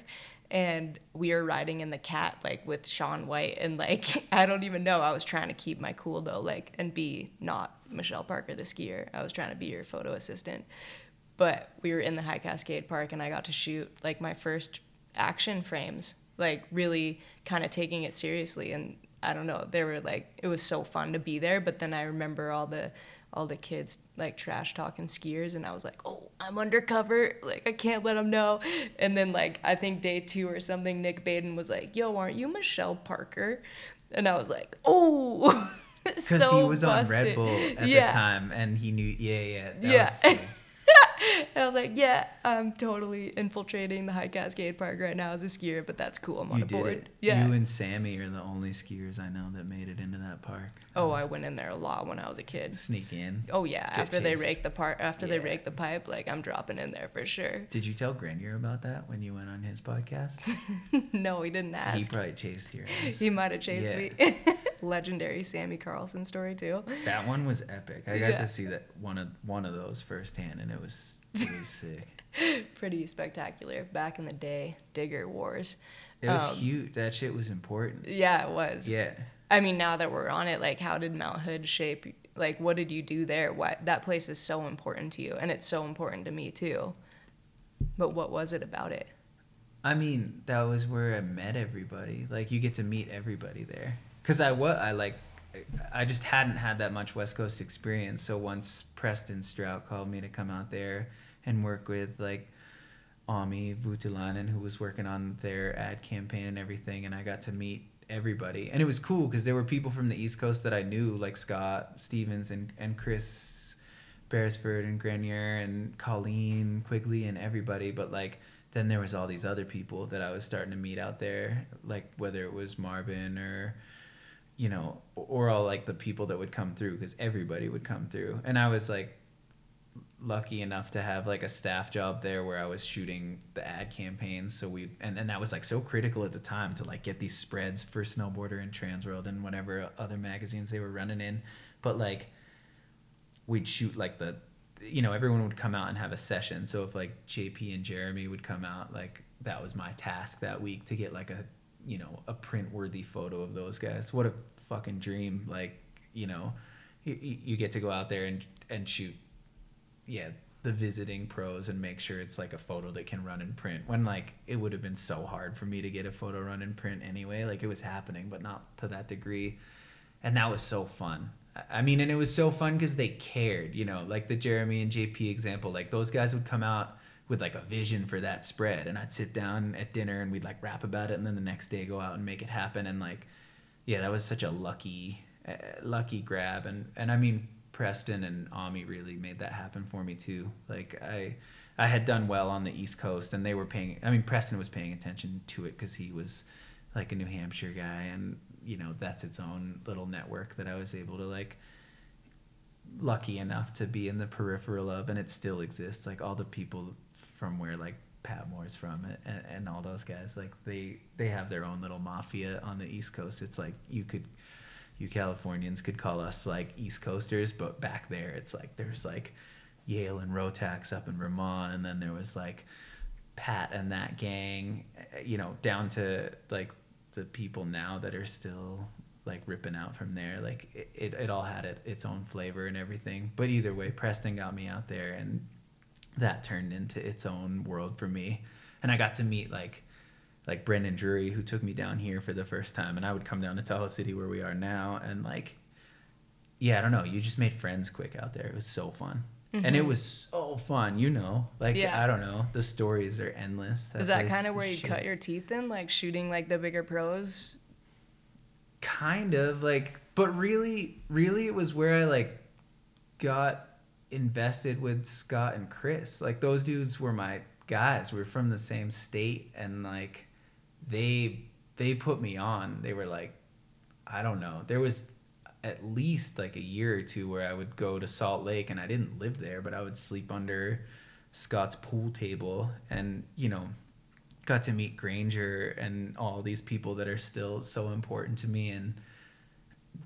And we were riding in the cat like with Shaun White and like I don't even know. I was trying to keep my cool though, like and be not Michelle Parker the skier. I was trying to be your photo assistant. But we were in the High Cascade Park and I got to shoot like my first action frames, like really kind of taking it seriously and I don't know, they were like it was so fun to be there, but then I remember all the all the kids like trash talking skiers and I was like, "Oh, I'm undercover. Like I can't let them know." And then like I think day 2 or something Nick Baden was like, "Yo, aren't you Michelle Parker?" And I was like, "Oh." because so he was on red bull at yeah. the time and he knew yeah yeah that Yeah. And I was like, yeah, I'm totally infiltrating the High Cascade Park right now as a skier, but that's cool. I'm on you a board. it Yeah. you and sammy are the only skiers i know that made it into that park oh, I went in there a lot when I was a kid. sneak in Oh yeah, Get after they rake the part, after they rake the pipe, like I'm dropping in there for sure. Did you tell Grenier about that when you went on his podcast? no, he didn't ask. he probably chased your ass. He might have chased Yeah. me. Legendary Sammy Carlson story too. That one was epic. I got Yeah. to see that one of one of those firsthand, and it was was sick. Pretty spectacular. Back in the day, Digger Wars. It was Um, huge. That shit was important. Yeah, it was. Yeah. I mean, now that we're on it, like, how did Mount Hood shape? Like, what did you do there? What that place is so important to you, and it's so important to me too. But what was it about it? I mean, that was where I met everybody. Like, you get to meet everybody there. Cause I was I like, I just hadn't had that much West Coast experience. So once Preston Strout called me to come out there and work with like Ami Voutilainen, who was working on their ad campaign and everything, and I got to meet everybody, and it was cool because there were people from the East Coast that I knew, like Scott Stevens and and Chris Beresford and Grenier and Colleen Quigley and everybody, but like then there was all these other people that I was starting to meet out there, like whether it was Marvin or you know, or all like the people that would come through because everybody would come through, and I was like lucky enough to have like a staff job there where I was shooting the ad campaigns. So we and, and that was like so critical at the time to like get these spreads for Snowboarder and Transworld and whatever other magazines they were running in. But like we'd shoot like the you know, everyone would come out and have a session. So if like JP and Jeremy would come out, like that was my task that week to get like a you know, a print worthy photo of those guys. What a fucking dream. Like, you know, you, you get to go out there and and shoot yeah the visiting pros and make sure it's like a photo that can run in print when like it would have been so hard for me to get a photo run in print anyway. Like it was happening but not to that degree. And that was so fun. I- mean and it was so fun because they cared you know like the jeremy and jp example like those guys would come out with like a vision for that spread. And i'd sit down at dinner and we'd like rap about it and then the next day go out and make it happen. And like yeah that was such a lucky uh, lucky grab. And and I mean Preston and Ami really made that happen for me too. Like I I had done well on the East Coast and they were paying I mean Preston was paying attention to it cuz he was like a New Hampshire guy and you know that's its own little network that I was able to like lucky enough to be in the peripheral of and it still exists like all the people from where like Pat Moore's from and, and all those guys like they they have their own little mafia on the East Coast it's like you could you Californians could call us like East Coasters but back there it's like there's like Yale and Rotax up in Vermont and then there was like Pat and that gang eh, you know down to like the people now that are still like ripping out from there. Like it, it, it all had it, its own flavor and everything. But either way, Preston got me out there and that turned into its own world for me. And I got to meet like like Brendan Drury who took me down here for the first time and I would come down to Tahoe City where we are now and like yeah, I don't know, you just made friends quick out there. It was so fun. Mm-hmm. And it mm-hmm. was so fun, you know. Like yeah. I don't know, the stories are endless. That Is that kind of where you shit. cut your teeth in, like shooting like the bigger pros? Kind of like, but really, really, it was where I like got invested with Scott and Chris. Like those dudes were my guys. We are from the same state, and like they they put me on. They were like, I don't know. There was at least like a year or two where I would go to Salt Lake and I didn't live there, but I would sleep under Scott's pool table and, you know, got to meet Granger and all these people that are still so important to me and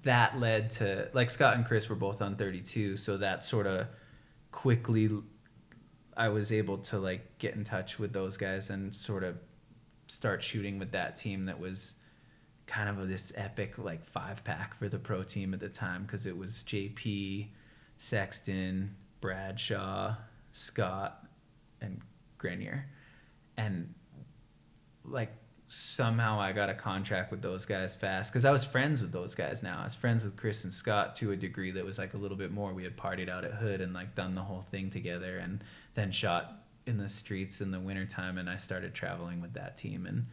that led to like Scott and Chris were both on 32, so that sort of quickly I was able to like get in touch with those guys and sort of start shooting with that team that was kind of this epic like five pack for the pro team at the time because it was JP, Sexton, Bradshaw, Scott, and Grenier, and like somehow I got a contract with those guys fast because I was friends with those guys now. I was friends with Chris and Scott to a degree that was like a little bit more. We had partied out at Hood and like done the whole thing together and then shot in the streets in the wintertime and I started traveling with that team and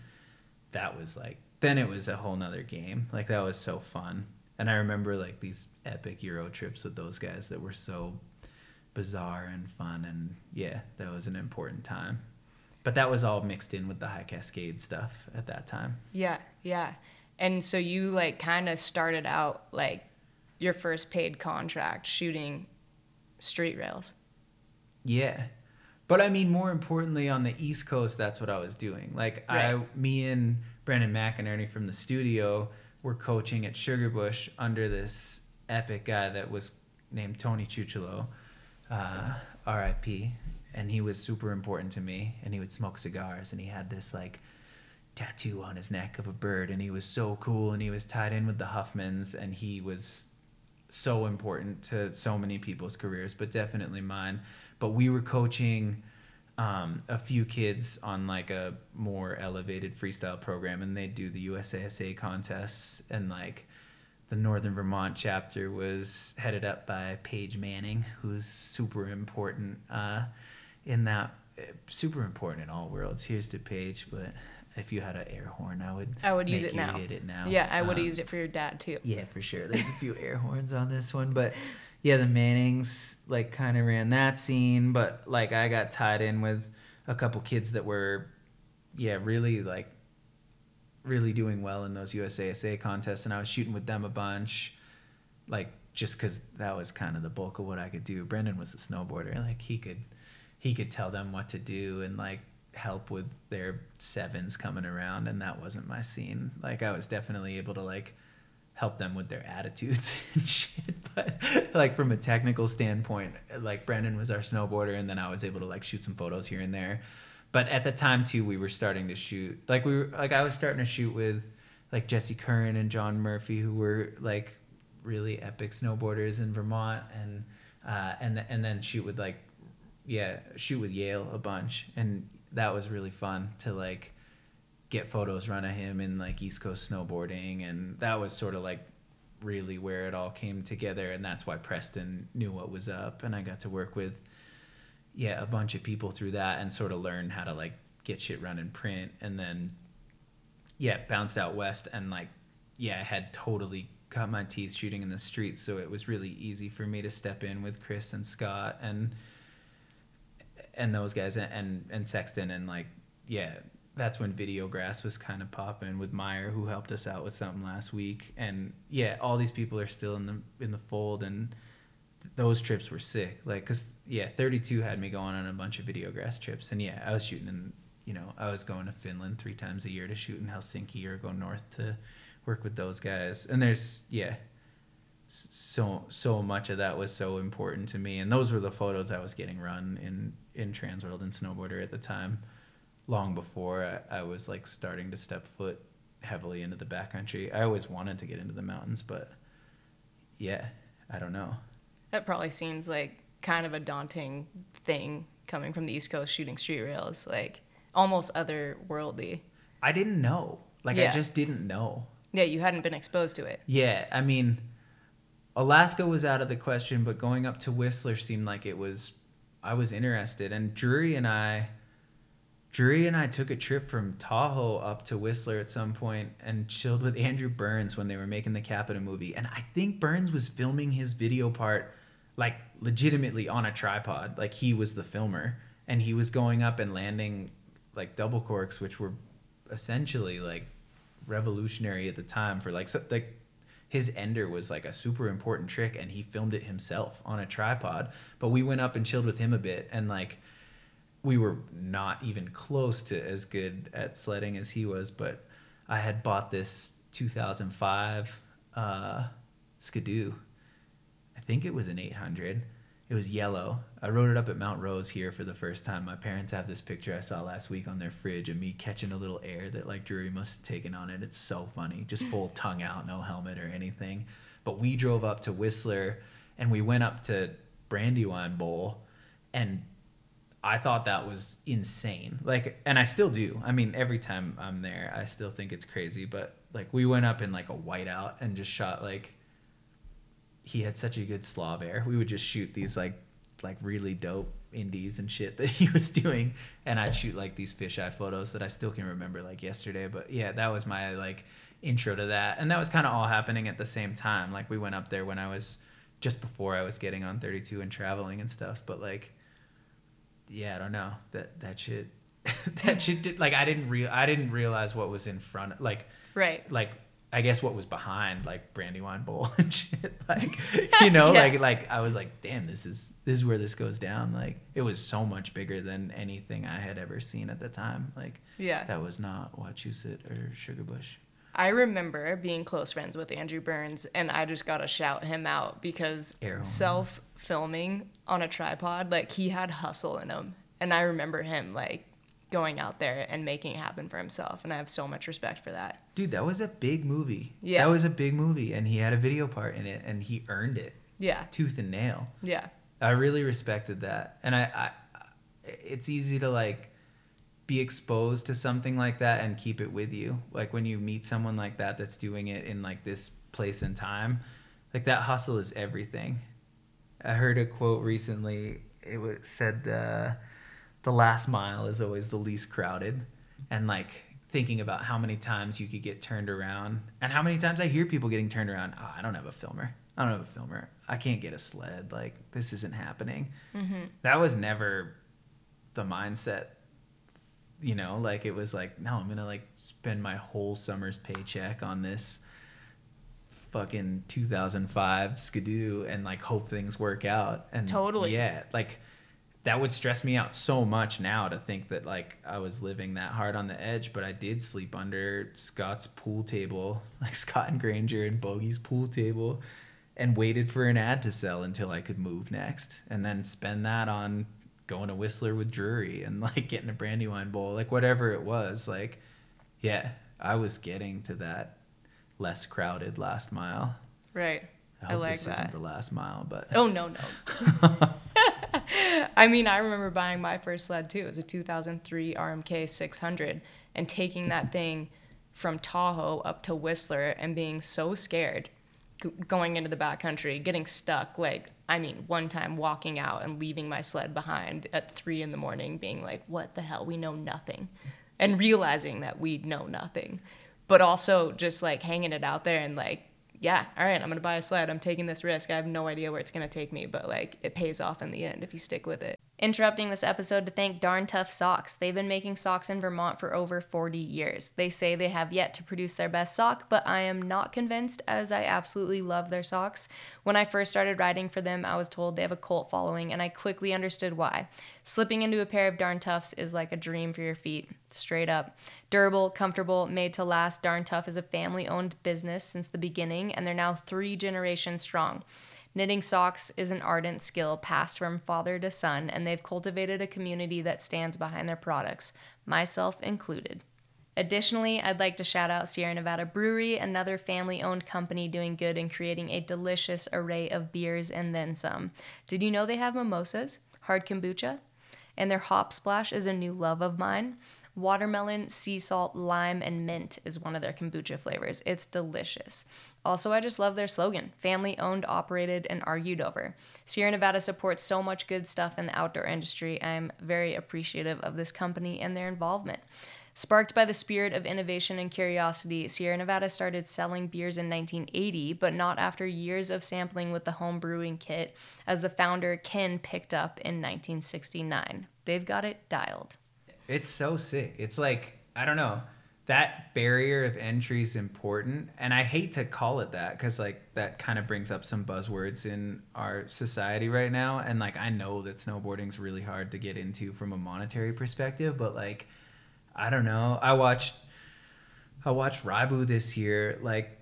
that was like then it was a whole nother game. Like that was so fun. And I remember like these epic Euro trips with those guys that were so bizarre and fun and yeah, that was an important time. But that was all mixed in with the high cascade stuff at that time. Yeah, yeah. And so you like kind of started out like your first paid contract shooting street rails. Yeah. But I mean more importantly on the East Coast that's what I was doing. Like right. I me and Brandon McInerney from the studio were coaching at Sugarbush under this epic guy that was named Tony Chucholo, uh, R.I.P. And he was super important to me. And he would smoke cigars, and he had this like tattoo on his neck of a bird, and he was so cool. And he was tied in with the Huffmans, and he was so important to so many people's careers, but definitely mine. But we were coaching um, a few kids on like a more elevated freestyle program and they do the USASA contests and like the Northern Vermont chapter was headed up by Paige Manning, who's super important uh, in that, super important in all worlds. Here's to Paige, but if you had an air horn, I would. I would use it now. Hit it now. Yeah, I would have um, used it for your dad too. Yeah, for sure. There's a few air horns on this one, but yeah, the Mannings like kind of ran that scene, but like I got tied in with a couple kids that were, yeah, really like, really doing well in those USASA contests, and I was shooting with them a bunch, like just because that was kind of the bulk of what I could do. Brendan was a snowboarder, like he could, he could tell them what to do and like help with their sevens coming around, and that wasn't my scene. Like I was definitely able to like help them with their attitudes and shit. But like from a technical standpoint, like Brandon was our snowboarder, and then I was able to like shoot some photos here and there. But at the time too, we were starting to shoot. Like we were like I was starting to shoot with like Jesse Curran and John Murphy, who were like really epic snowboarders in Vermont, and uh, and and then shoot with like yeah shoot with Yale a bunch, and that was really fun to like get photos run of him in like East Coast snowboarding, and that was sort of like really where it all came together, and that's why Preston knew what was up, and I got to work with yeah a bunch of people through that and sort of learn how to like get shit run in print, and then yeah bounced out west and like yeah I had totally cut my teeth shooting in the streets, so it was really easy for me to step in with Chris and Scott and and those guys and and, and Sexton and like yeah, that's when Videograss was kind of popping with Meyer, who helped us out with something last week, and yeah, all these people are still in the in the fold, and th- those trips were sick. Like, cause yeah, 32 had me going on a bunch of Videograss trips, and yeah, I was shooting in, you know, I was going to Finland three times a year to shoot in Helsinki or go north to work with those guys, and there's yeah, so so much of that was so important to me, and those were the photos I was getting run in in Transworld and Snowboarder at the time long before I, I was like starting to step foot heavily into the backcountry. I always wanted to get into the mountains, but yeah, I don't know. That probably seems like kind of a daunting thing coming from the East Coast shooting street rails, like almost otherworldly. I didn't know. Like I just didn't know. Yeah, you hadn't been exposed to it. Yeah, I mean, Alaska was out of the question, but going up to Whistler seemed like it was. I was interested, and Drury and I, Drury and I took a trip from Tahoe up to Whistler at some point and chilled with Andrew Burns when they were making the Capita movie, and I think Burns was filming his video part, like legitimately on a tripod, like he was the filmer, and he was going up and landing like double corks, which were essentially like revolutionary at the time for like so, like his ender was like a super important trick and he filmed it himself on a tripod. But we went up and chilled with him a bit and like we were not even close to as good at sledding as he was but i had bought this 2005 uh skidoo. I think it was an 800 it was yellow. I rode it up at mount rose here for the first time. My parents have this picture i saw last week on their fridge of me catching a little air that like drury must have taken on it. It's so funny. Just full tongue out no helmet or anything. But we drove up to whistler and we went up to brandywine bowl and I thought that was insane. Like, and I still do. I mean, every time I'm there, I still think it's crazy. But like, we went up in like a whiteout and just shot like. He had such a good slaw bear. We would just shoot these like, like really dope indies and shit that he was doing, and I'd shoot like these fisheye photos that I still can remember like yesterday. But yeah, that was my like intro to that, and that was kind of all happening at the same time. Like we went up there when I was just before I was getting on 32 and traveling and stuff. But like yeah, I don't know that that shit. that shit did like I didn't real I didn't realize what was in front like Right. like I guess what was behind like Brandywine Bowl and shit like you know Yeah. like like I was like damn this is this is where this goes down like it was so much bigger than anything I had ever seen at the time like Yeah. that was not Wachusett or Sugarbush I remember being close friends with Andrew Burns, and I just gotta shout him out because Arrow. self filming on a tripod, like he had hustle in him. And I remember him like going out there and making it happen for himself. And I have so much respect for that. dude that was a big movie Yeah. that was a big movie and he had a video part in it and he earned it Yeah. tooth and nail Yeah. I really respected that, and I, I, it's easy to like be exposed to something like that and keep it with you. Like when you meet someone like that that's doing it in like this place and time, like that hustle is everything. I heard a quote recently. It was said uh, the last mile is always the least crowded, and like thinking about how many times you could get turned around and how many times I hear people getting turned around. Oh, I don't have a filmer. I don't have a filmer. I can't get a sled. Like this isn't happening. That was never the mindset. You know, like it was like, no, I'm gonna like spend my whole summer's paycheck on this fucking 2005 skidoo and like hope things work out and Totally. yeah like that would stress me out so much now to think that like I was living that hard on the edge, but I did sleep under Scott's pool table, like Scott and Granger and Bogey's pool table, and waited for an ad to sell until I could move next, and then spend that on going to Whistler with Drury and like getting a Brandywine bowl, like whatever it was. Like, yeah, I was getting to that less crowded last mile. Right. I, I, like this that. isn't the last mile, but Oh no no. I mean, I remember buying my first sled too. It was a 2003 RMK 600, and taking that thing from Tahoe up to Whistler and being so scared, going into the backcountry, getting stuck. Like, I mean, one time walking out and leaving my sled behind at three in the morning, being like, "What the hell? We know nothing," and realizing that we know nothing, but also just like hanging it out there and like yeah, all right, I'm gonna buy a sled. I'm taking this risk. I have no idea where it's gonna take me, but like it pays off in the end if you stick with it. Interrupting this episode to thank Darn Tough Socks. They've been making socks in Vermont for over 40 years. They say they have yet to produce their best sock, but I am not convinced as I absolutely love their socks. When I first started riding for them, I was told they have a cult following, and I quickly understood why. Slipping into a pair of Darn Toughs is like a dream for your feet, straight up. Durable, comfortable, made to last, Darn Tough is a family owned business since the beginning, and they're now three generations strong. Knitting socks is an ardent skill passed from father to son, and they've cultivated a community that stands behind their products, myself included. Additionally, I'd like to shout out Sierra Nevada Brewery, another family owned company doing good and creating a delicious array of beers and then some. Did you know they have mimosas, hard kombucha? And their hop splash is a new love of mine. Watermelon, sea salt, lime, and mint is one of their kombucha flavors. It's delicious. Also, I just love their slogan family owned, operated, and argued over. Sierra Nevada supports so much good stuff in the outdoor industry. I'm very appreciative of this company and their involvement. Sparked by the spirit of innovation and curiosity, Sierra Nevada started selling beers in 1980, but not after years of sampling with the home brewing kit, as the founder Ken picked up in 1969. They've got it dialed. It's so sick. It's like, I don't know that barrier of entry is important and i hate to call it that because like that kind of brings up some buzzwords in our society right now and like i know that snowboarding's really hard to get into from a monetary perspective but like i don't know. I watched i watched Raibu this year like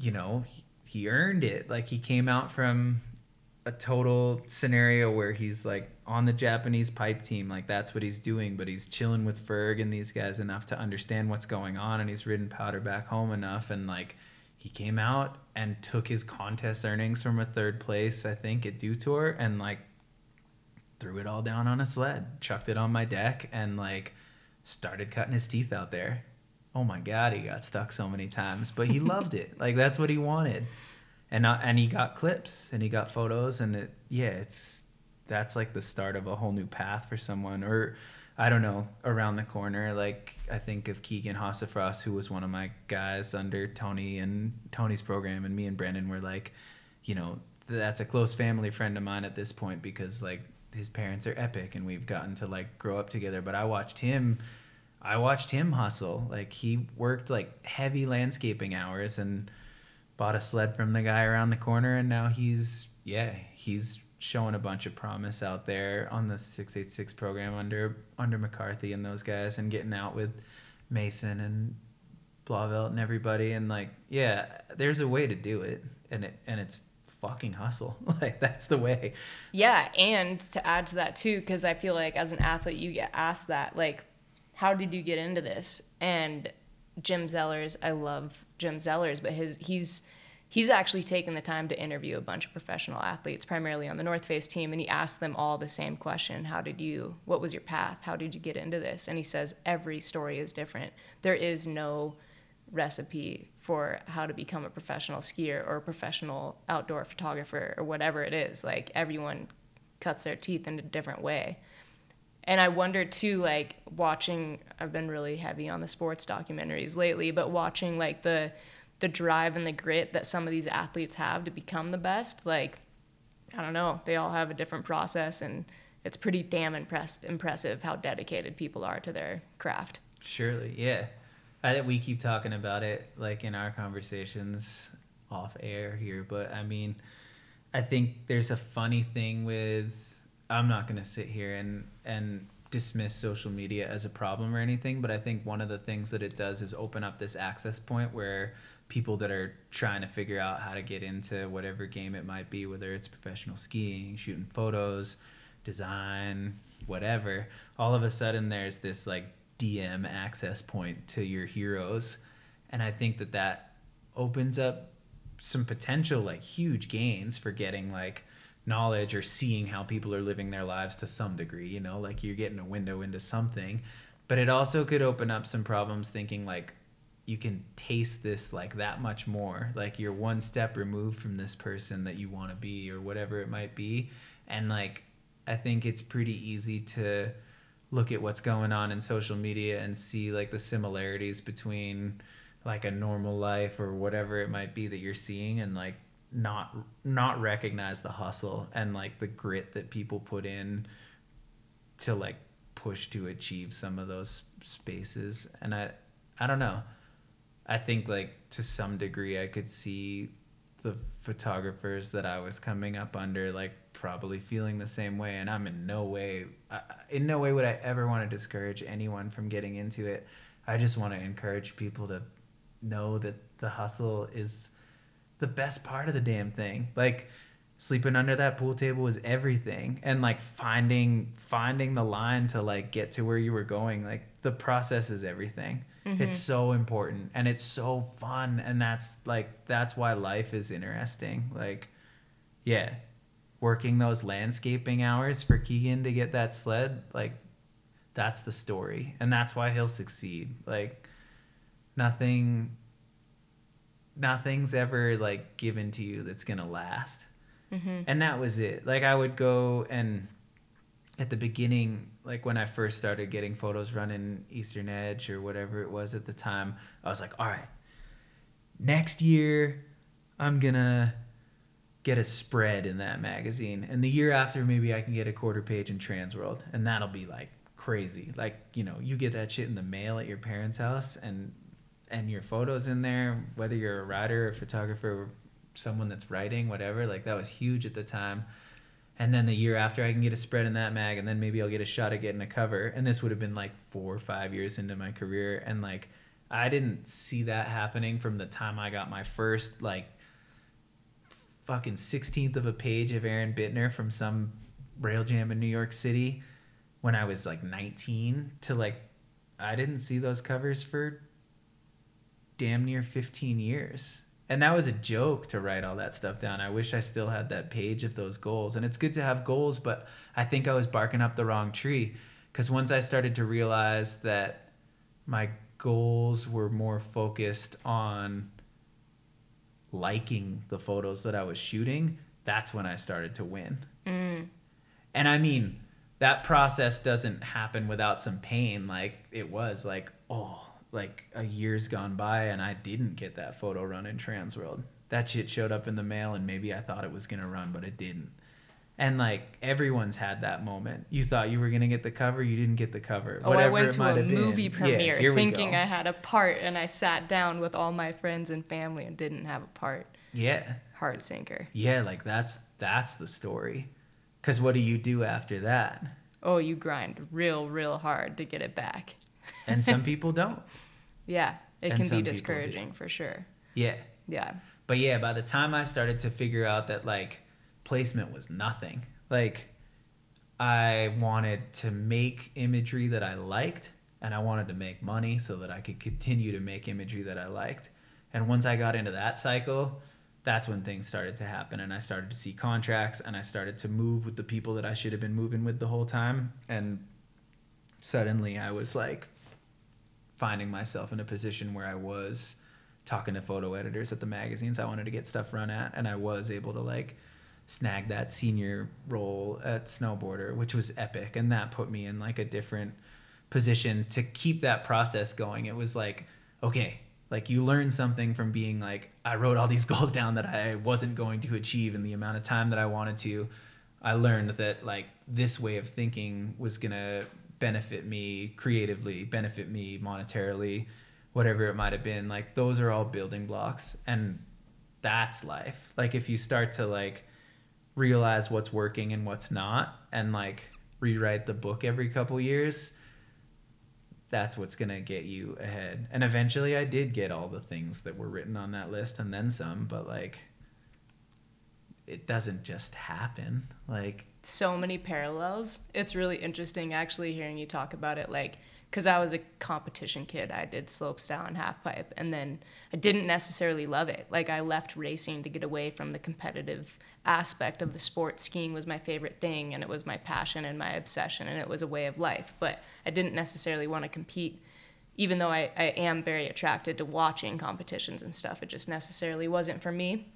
you know he, he earned it. Like he came out from a total scenario where he's like on the Japanese pipe team, like that's what he's doing, but he's chilling with Ferg and these guys enough to understand what's going on, and he's ridden powder back home enough, and like he came out and took his contest earnings from a third place, I think, at Dew Tour, and like threw it all down on a sled, chucked it on my deck, and like started cutting his teeth out there. Oh my god, he got stuck so many times, but he loved it. Like that's what he wanted and uh, and he got clips and he got photos and it yeah it's that's like the start of a whole new path for someone or I don't know around the corner. Like I think of Keegan Hossafrost who was one of my guys under Tony and Tony's program and me and Brandon were like you know that's a close family friend of mine at this point because like his parents are epic and we've gotten to like grow up together. But I watched him I watched him hustle. Like he worked like heavy landscaping hours and bought a sled from the guy around the corner and now he's yeah he's showing a bunch of promise out there on the 686 program under under McCarthy and those guys and getting out with Mason and Blauvelt and everybody. And like yeah there's a way to do it and it and it's fucking hustle. Like that's the way. Yeah and to add to that too because I feel like as an athlete you get asked that like how did you get into this? And Jim Zellers I love Jim Zellers, but his he's he's actually taken the time to interview a bunch of professional athletes, primarily on the North Face team, and he asked them all the same question: How did you? What was your path? How did you get into this? And he says every story is different. There is no recipe for how to become a professional skier or a professional outdoor photographer or whatever it is. Like everyone cuts their teeth in a different way and I wonder too, like watching. I've been really heavy on the sports documentaries lately, but watching like the the drive and the grit that some of these athletes have to become the best. Like, I don't know, they all have a different process, and it's pretty damn impress- impressive how dedicated people are to their craft. Surely, yeah. I think we keep talking about it like in our conversations off air here, but I mean, I think there's a funny thing with I'm not going to sit here and and dismiss social media as a problem or anything, but I think one of the things that it does is open up this access point where people that are trying to figure out how to get into whatever game it might be, whether it's professional skiing, shooting photos, design, whatever, all of a sudden there's this like DM access point to your heroes. And I think that that opens up some potential like huge gains for getting like knowledge or seeing how people are living their lives to some degree you know like you're getting a window into something. But it also could open up some problems thinking like you can taste this like that much more. Like you're one step removed from this person that you want to be or whatever it might be. And like i think it's pretty easy to look at what's going on in social media and see like the similarities between like a normal life or whatever it might be that you're seeing and like not not recognize the hustle and like the grit that people put in to like push to achieve some of those spaces. And i i don't know. I think like to some degree i could see the photographers that i was coming up under like probably feeling the same way. And i'm in no way I, in no way would i ever want to discourage anyone from getting into it. I just want to encourage people to know that the hustle is the best part of the damn thing. Like sleeping under that pool table was everything. And like finding finding the line to like get to where you were going like the process is everything. Mm-hmm. it's so important and it's so fun and that's like that's why life is interesting. Like yeah working those landscaping hours for keegan to get that sled like that's the story and that's why he'll succeed. Like nothing nothing's ever like given to you that's gonna last. Mm-hmm. and that was it. Like i would go and at the beginning like when i first started getting photos running eastern edge or whatever it was at the time i was like all right next year i'm gonna get a spread in that magazine. And the year after maybe i can get a quarter page in transworld and that'll be like crazy. Like you know you get that shit in the mail at your parents house and and your photos in there whether you're a writer or photographer someone that's writing whatever like that was huge at the time. And then the year after i can get a spread in that mag and then maybe i'll get a shot at getting a cover. And this would have been like four or five years into my career. And like i didn't see that happening from the time i got my first like fucking 16th of a page of aaron bittner from some rail jam in new york city when i was like 19 to like i didn't see those covers for damn near 15 years and that was a joke to write all that stuff down. I wish I still had that page of those goals. And it's good to have goals, but I think I was barking up the wrong tree because once I started to realize that my goals were more focused on liking the photos that I was shooting, that's when I started to win. Mm. And I mean, that process doesn't happen without some pain. Like it was like, oh, like a year's gone by and I didn't get that photo run in Transworld. That shit showed up in the mail and maybe I thought it was gonna run, but it didn't. And like everyone's had that moment. You thought you were gonna get the cover, you didn't get the cover. Oh, I went to a have been. movie Yeah, premiere thinking. I had a part, and I sat down with all my friends and family and didn't have a part. Yeah. Hard sinker. Yeah, like that's that's the story. Cause what do you do after that? Oh, you grind real, real hard to get it back. And some people don't. Yeah, it And can be discouraging for sure. Yeah. Yeah. But yeah, by the time I started to figure out that like placement was nothing, like I wanted to make imagery that I liked and I wanted to make money so that I could continue to make imagery that I liked. And once I got into that cycle, that's when things started to happen and I started to see contracts and I started to move with the people that I should have been moving with the whole time and suddenly I was like finding myself in a position where I was talking to photo editors at the magazines I wanted to get stuff run at, and I was able to like snag that senior role at Snowboarder, which was epic, and that put me in like a different position to keep that process going. It was like, okay, like you learn something from being like, I wrote all these goals down that I wasn't going to achieve in the amount of time that I wanted to. I learned that like this way of thinking was gonna benefit me creatively, benefit me monetarily, whatever it might have been. Like those are all building blocks and that's life. Like if you start to like realize what's working and what's not and like rewrite the book every couple years, that's what's going to get you ahead. And eventually I did get all the things that were written on that list and then some, but like it doesn't just happen. Like so many parallels. It's really interesting actually hearing you talk about it like cuz I was a competition kid. I did slopestyle and half pipe and then I didn't necessarily love it. Like I left racing to get away from the competitive aspect of the sport. Skiing was my favorite thing and it was my passion and my obsession and it was a way of life, but I didn't necessarily want to compete even though I, I am very attracted to watching competitions and stuff. It just necessarily wasn't for me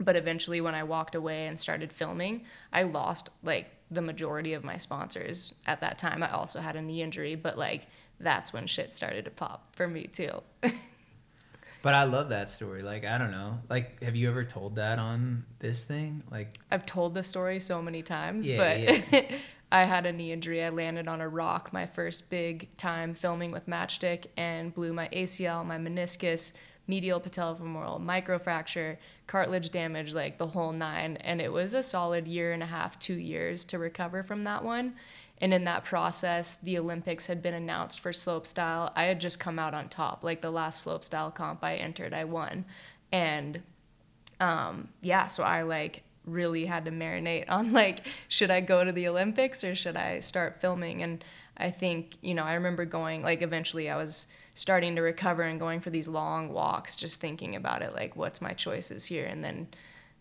but eventually when i walked away and started filming i lost like the majority of my sponsors at that time i also had a knee injury but like that's when shit started to pop for me too But I love that story. Like I don't know. Like have you ever told that on this thing? Like I've told the story so many times, Yeah, but yeah. I had a knee injury. I landed on a rock my first big time filming with Matchstick and blew my ACL, my meniscus, medial patellofemoral, microfracture, cartilage damage, like the whole nine. And it was a solid year and a half, two years to recover from that one. And in that process, the Olympics had been announced for slopestyle. I had just come out on top. Like the last slopestyle comp I entered, I won. And um, yeah, so I like really had to marinate on like, should I go to the Olympics or should I start filming? And I think, you know, I remember going, like, eventually I was starting to recover and going for these long walks, just thinking about it, like, what's my choices here? And then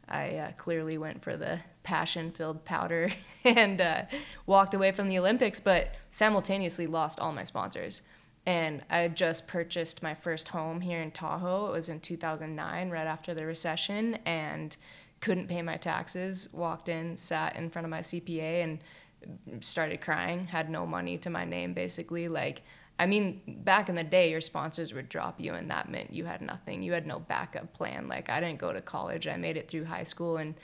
I uh, clearly went for the passion filled powder and uh, walked away from the Olympics, but simultaneously lost all my sponsors. And I had just purchased my first home here in Tahoe. It was in 2009, right after the recession, and couldn't pay my taxes. Walked in, sat in front of my CPA, and started crying. Had no money to my name, basically. Like, I mean, back in the day, your sponsors would drop you, and that meant you had nothing. You had no backup plan. Like, I didn't go to college. I made it through high school, and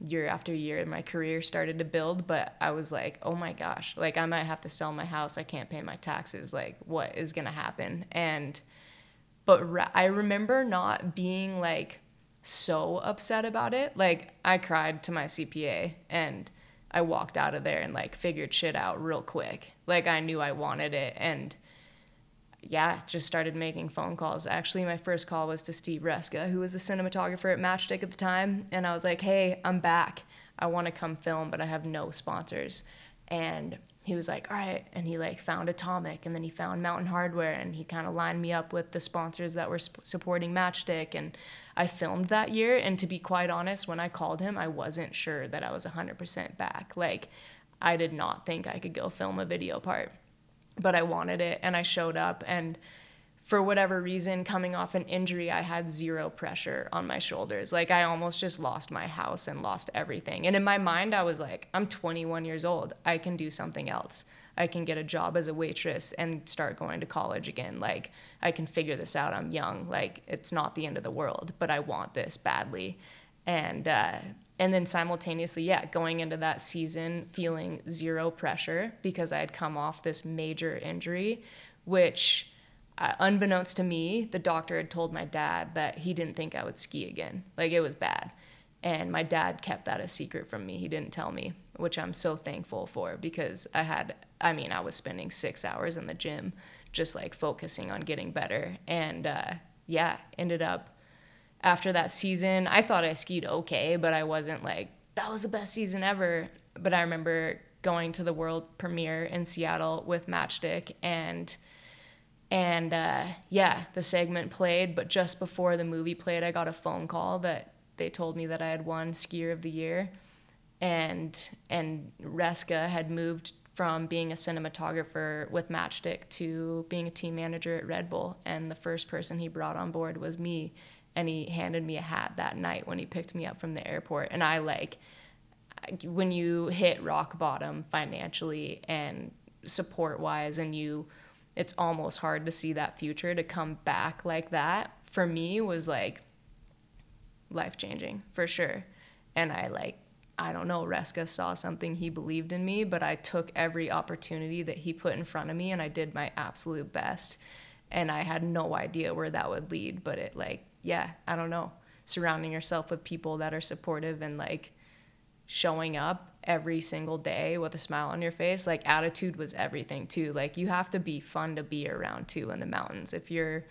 year after year, my career started to build. But I was like, oh my gosh, like, I might have to sell my house. I can't pay my taxes. Like, what is going to happen? And, but I remember not being like so upset about it. Like, I cried to my CPA, and I walked out of there and like figured shit out real quick. Like, I knew I wanted it. And, yeah, just started making phone calls. Actually, my first call was to Steve Reska, who was the cinematographer at Matchstick at the time. And I was like, hey, I'm back. I want to come film, but I have no sponsors. And he was like, all right. And he like found Atomic and then he found Mountain Hardwear and he kind of lined me up with the sponsors that were sp- supporting Matchstick. And I filmed that year. And to be quite honest, when I called him, I wasn't sure that I was 100% back. Like, I did not think I could go film a video part but I wanted it and I showed up and for whatever reason coming off an injury I had zero pressure on my shoulders. Like I almost just lost my house and lost everything. And in my mind I was like I'm 21 years old. I can do something else. I can get a job as a waitress and start going to college again. Like I can figure this out. I'm young. Like it's not the end of the world but I want this badly. And uh, and then simultaneously yeah going into that season feeling zero pressure because i had come off this major injury which uh, unbeknownst to me the doctor had told my dad that he didn't think i would ski again. Like it was bad. And my dad kept that a secret from me. He didn't tell me which i'm so thankful for because i had i mean i was spending six hours in the gym just like focusing on getting better. And uh, yeah ended up after that season, I thought I skied okay, but I wasn't like, that was the best season ever. But I remember going to the world premiere in Seattle with Matchstick and and uh, yeah, the segment played, but just before the movie played, I got a phone call that they told me that I had won skier of the year. And and Reska had moved from being a cinematographer with Matchstick to being a team manager at Red Bull. And the first person he brought on board was me and he handed me a hat that night when he picked me up from the airport. And i like when you hit rock bottom financially and support wise and you it's almost hard to see that future to come back like that for me was like life changing for sure. And i like i don't know reska saw something he believed in me but i took every opportunity that he put in front of me and i did my absolute best. And i had no idea where that would lead but it like yeah, I don't know, surrounding yourself with people that are supportive and like showing up every single day with a smile on your face. Like attitude was everything too. Like you have to be fun to be around too in the mountains. If you're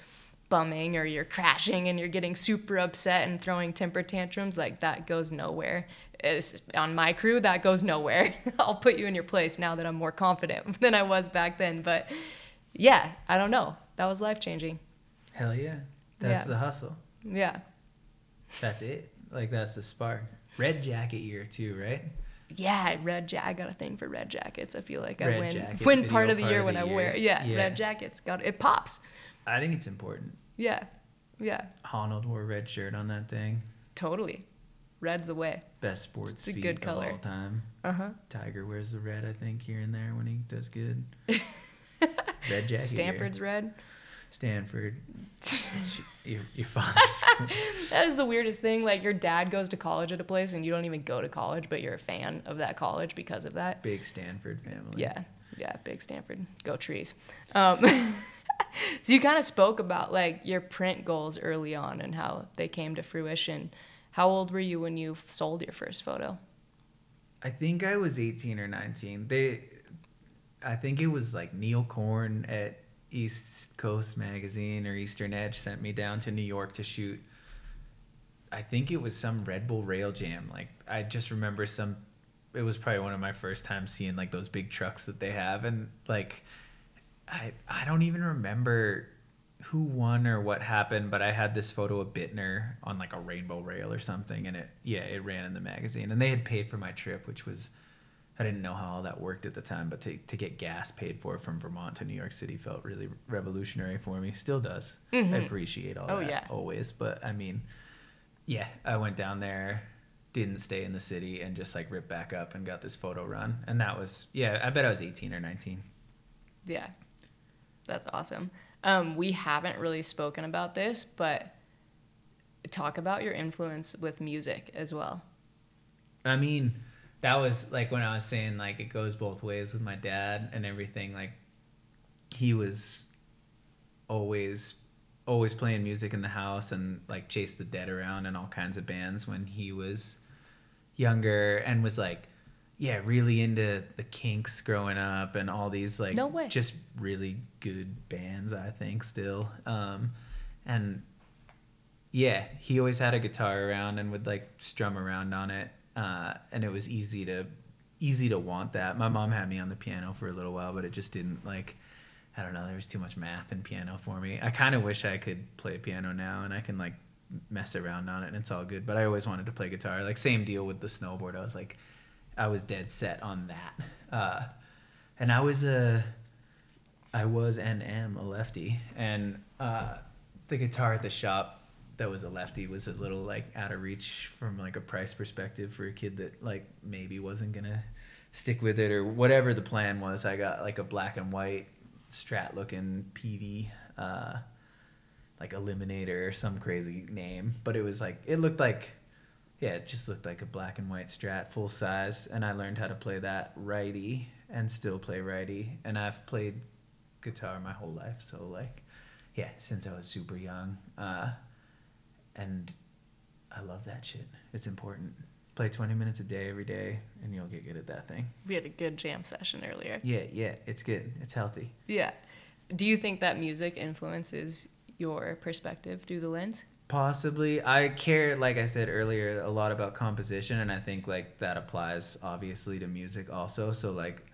bumming or you're crashing and you're getting super upset and throwing temper tantrums, like that goes nowhere. It's, on my crew, that goes nowhere. I'll put you in your place now that I'm more confident than I was back then. But yeah, I don't know. That was life changing. hell yeah, that's Yeah. the hustle. Yeah. That's it. Like that's the spark. Red jacket year too, right? Yeah, red jacket. I got a thing for red jackets. I feel like I win jacket, win part of the part year of when the I year. wear. Yeah, Yeah. red jackets. Got it pops. I think it's important. Yeah, yeah, Honnold wore a red shirt on that thing. totally. Red's the way. Best sports It's a good of color. all time. Uh huh. Tiger wears the red, I think, here and there when he does good. red jacket. year. Stanford's red. Stanford. you're, you're fine. that is the weirdest thing. Like your dad goes to college at a place and you don't even go to college, but you're a fan of that college because of that. Big Stanford family. Yeah, yeah, big Stanford. Go trees. Um, so you kind of spoke about like your print goals early on and how they came to fruition. How old were you when you sold your first photo? I think I was 18 or 19. They, I think it was like Neil Korn at East Coast Magazine or Eastern Edge sent me down to New York to shoot. I think it was some Red Bull Rail Jam. Like I just remember some. It was probably one of my first times seeing like those big trucks that they have, and like, I I don't even remember who won or what happened, but I had this photo of Bittner on like a rainbow rail or something, and it yeah it ran in the magazine, and they had paid for my trip, which was I didn't know how all that worked at the time, but to to get gas paid for from Vermont to New York City felt really revolutionary for me. Still does. Mhm. I appreciate all Oh, that yeah. always, but I mean, yeah, I went down there, didn't stay in the city, and just like ripped back up and got this photo run, and that was yeah, I bet I was eighteen or nineteen. Yeah, that's awesome. Um, we haven't really spoken about this, but talk about your influence with music as well. I mean, that was like when I was saying like it goes both ways with my dad and everything. Like he was always always playing music in the house and like chased the dead around and all kinds of bands when he was younger and was like yeah really into the kinks growing up and all these like No way. just really good bands i think still um and yeah he always had a guitar around and would like strum around on it uh and it was easy to easy to want that my mom had me on the piano for a little while but it just didn't like I don't know. There was too much math and piano for me. I kind of wish I could play piano now and I can like mess around on it and it's all good. But I always wanted to play guitar. Like same deal with the snowboard. I was like, I was dead set on that. Uh, and I was a, I was and am a lefty. And uh, the guitar at the shop that was a lefty was a little like out of reach from like a price perspective for a kid that like maybe wasn't gonna stick with it or whatever the plan was. I got like a black and white strat looking Peavey, uh, like Eliminator or some crazy name, but it was like it looked like, yeah, it just looked like a black and white strat, full size, and I learned how to play that righty and still play righty, and I've played guitar my whole life, so like, yeah, since I was super young, uh, and I love that shit. It's important. Play 20 minutes a day every day, and you'll get good at that thing. We had a good jam session earlier. Yeah, yeah, it's good. It's healthy. Yeah. Do you think that music influences your perspective through the lens? Possibly. I care, like I said earlier, a lot about composition, and I think like that applies obviously to music also. So like,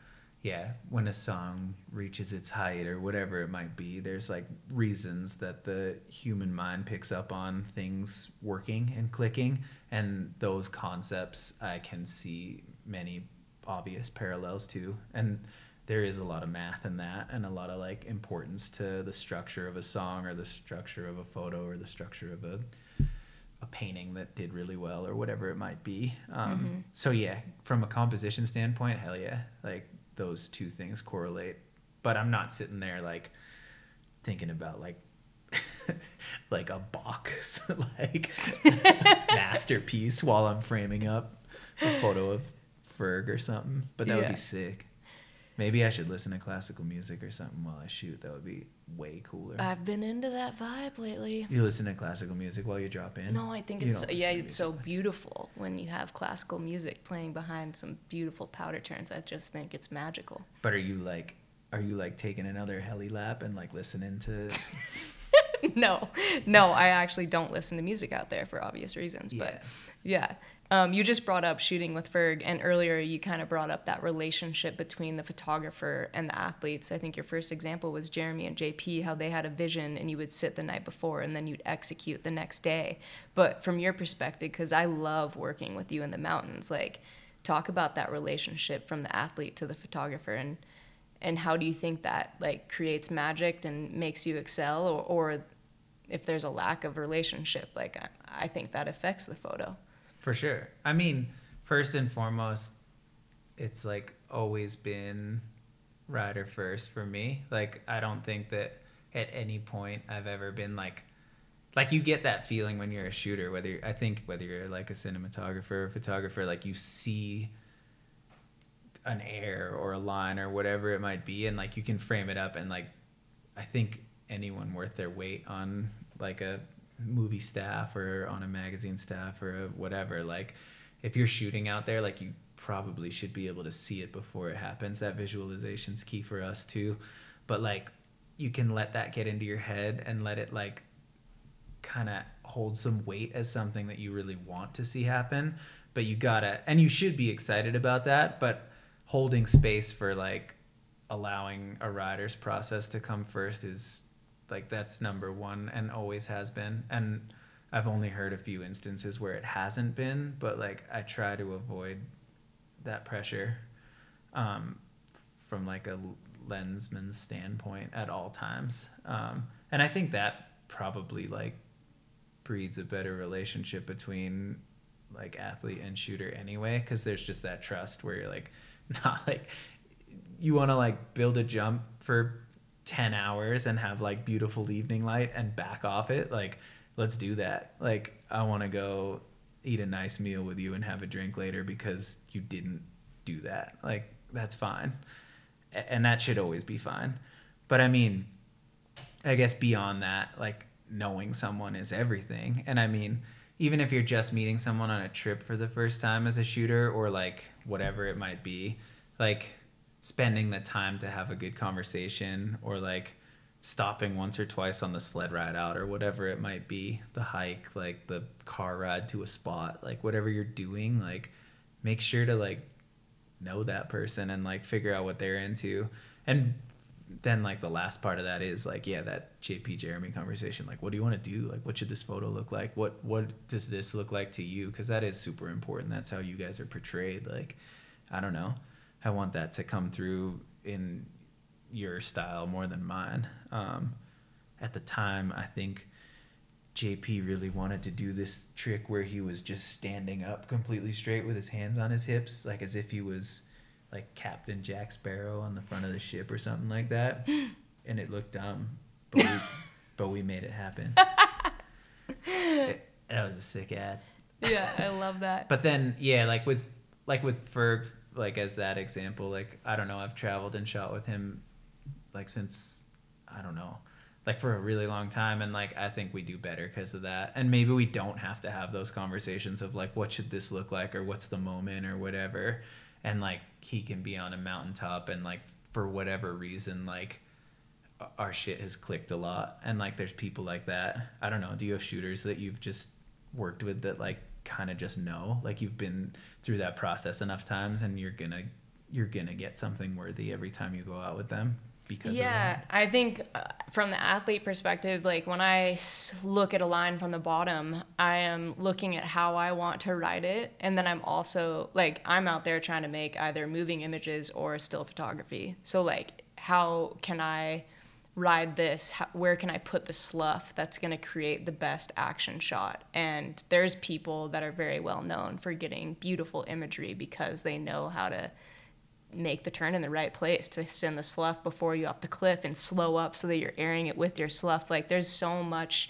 yeah, when a song reaches its height or whatever it might be, there's like reasons that the human mind picks up on things working and clicking, and those concepts I can see many obvious parallels to, and there is a lot of math in that and a lot of like importance to the structure of a song or the structure of a photo or the structure of a a painting that did really well or whatever it might be. Um, Mhm. So yeah, from a composition standpoint, hell yeah, like those two things correlate. But I'm not sitting there like thinking about like like a box like masterpiece while I'm framing up a photo of Ferg or something. But that would be sick. Maybe I should listen to classical music or something while I shoot. That would be way cooler. I've been into that vibe lately. you listen to classical music while you drop in? No, I think You it's don't yeah, it's so beautiful when you have classical music playing behind some beautiful powder turns. I just think it's magical. But are you like, are you like taking another heli lap and like listening to? no, no, I actually don't listen to music out there for obvious reasons. But yeah, um, you just brought up shooting with Ferg, and earlier you kind of brought up that relationship between the photographer and the athletes. I think your first example was Jeremy and JP, how they had a vision and you would sit the night before and then you'd execute the next day. But from your perspective, because I love working with you in the mountains, like talk about that relationship from the athlete to the photographer and and how do you think that like creates magic and makes you excel or, or if there's a lack of relationship like I, I think that affects the photo For sure. I mean, first and foremost, it's like always been rider first for me. Like I don't think that at any point I've ever been like like you get that feeling when you're a shooter whether you're, I think whether you're like a cinematographer or photographer like you see an air or a line or whatever it might be and like you can frame it up and like I think anyone worth their weight on like a movie staff or on a magazine staff or whatever like if you're shooting out there like you probably should be able to see it before it happens. That visualization's key for us too. But like you can let that get into your head and let it like kind of hold some weight as something that you really want to see happen. But you gotta and you should be excited about that but holding space for like allowing a rider's process to come first is like that's number one and always has been. And i've only heard a few instances where it hasn't been but like i try to avoid that pressure um, from like a lensman's standpoint at all times. Um, and i think that probably like breeds a better relationship between like athlete and shooter anyway because there's just that trust where you're like not like you want to like build a jump for 10 hours and have like beautiful evening light and back off it like let's do that. Like i want to go eat a nice meal with you and have a drink later because you didn't do that. Like that's fine. And that should always be fine. But i mean i guess beyond that like knowing someone is everything. And i mean even if you're just meeting someone on a trip for the first time as a shooter or like whatever it might be like spending the time to have a good conversation or like stopping once or twice on the sled ride out or whatever it might be the hike like the car ride to a spot like whatever you're doing like make sure to like know that person and like figure out what they're into. And then like the last part of that is like yeah that jp jeremy conversation like what do you want to do? Like what should this photo look like? What what does this look like to you? Because that is super important. That's how you guys are portrayed. Like i don't know i want that to come through in your style more than mine. Um, at the time, I think JP really wanted to do this trick where he was just standing up completely straight with his hands on his hips, like as if he was like Captain Jack Sparrow on the front of the ship or something like that. and it looked dumb, but we, but we made it happen. it, that was a sick ad. Yeah, I love that. but then, yeah, like with like with Ferg, like as that example, like I don't know, I've traveled and shot with him like since I don't know, like for a really long time, and like I think we do better because of that. And maybe we don't have to have those conversations of like what should this look like or what's the moment or whatever. And like he can be on a mountaintop and like for whatever reason like our shit has clicked a lot and like there's people like that i don't know do you have shooters that you've just worked with that like kind of just know like you've been through that process enough times and you're gonna you're gonna get something worthy every time you go out with them because yeah i think uh, from the athlete perspective like when I look at a line from the bottom i am looking at how i want to write it and then i'm also like i'm out there trying to make either moving images or still photography. So like how can i ride this where can i put the slough that's going to create the best action shot and there's people that are very well known for getting beautiful imagery because they know how to make the turn in the right place to send the slough before you off the cliff and slow up so that you're airing it with your slough. Like there's so much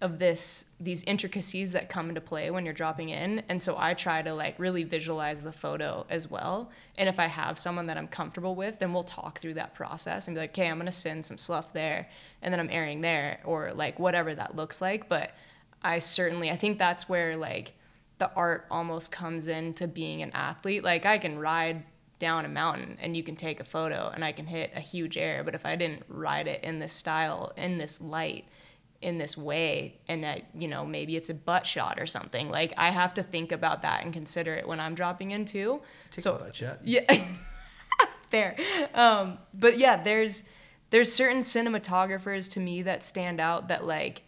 of this these intricacies that come into play when you're dropping in. And so i try to like really visualize the photo as well. And if i have someone that i'm comfortable with then we'll talk through that process and be like okay i'm going to send some slough there and then i'm airing there or like whatever that looks like. But i certainly i think that's where like the art almost comes into being an athlete. Like i can ride down a mountain and you can take a photo and I can hit a huge air. But if I didn't ride it in this style, in this light, in this way, and that you know, maybe it's a butt shot or something, like I have to think about that and consider it when I'm dropping in too. Take so, butt shot. Yeah. Fair. Um, but yeah, there's there's certain cinematographers to me that stand out that like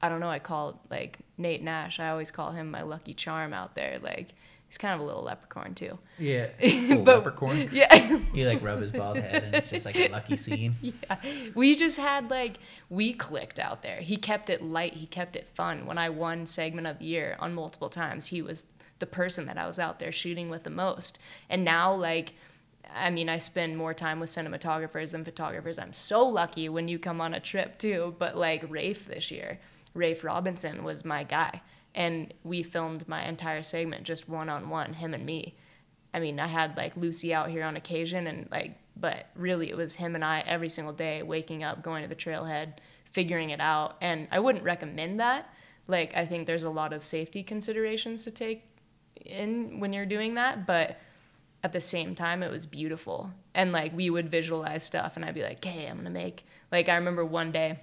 I don't know, I call like Nate Nash. I always call him my lucky charm out there. Like He's kind of a little leprechaun too. Yeah, but, leprechaun. Yeah, you like rub his bald head, and it's just like a lucky scene. Yeah, we just had like we clicked out there. He kept it light. He kept it fun. When I won segment of the year on multiple times, he was the person that I was out there shooting with the most. And now like I mean, I spend more time with cinematographers than photographers. I'm so lucky when you come on a trip too. But like Rafe this year, Rafe Robinson was my guy. And we filmed my entire segment just one on one, him and me. I mean, I had like Lucy out here on occasion and like, but really it was him and I every single day, waking up, going to the trailhead, figuring it out. And I wouldn't recommend that. Like, I think there's a lot of safety considerations to take in when you're doing that. But at the same time, it was beautiful. And like, we would visualize stuff and I'd be like, hey, I'm to make, like, I remember one day,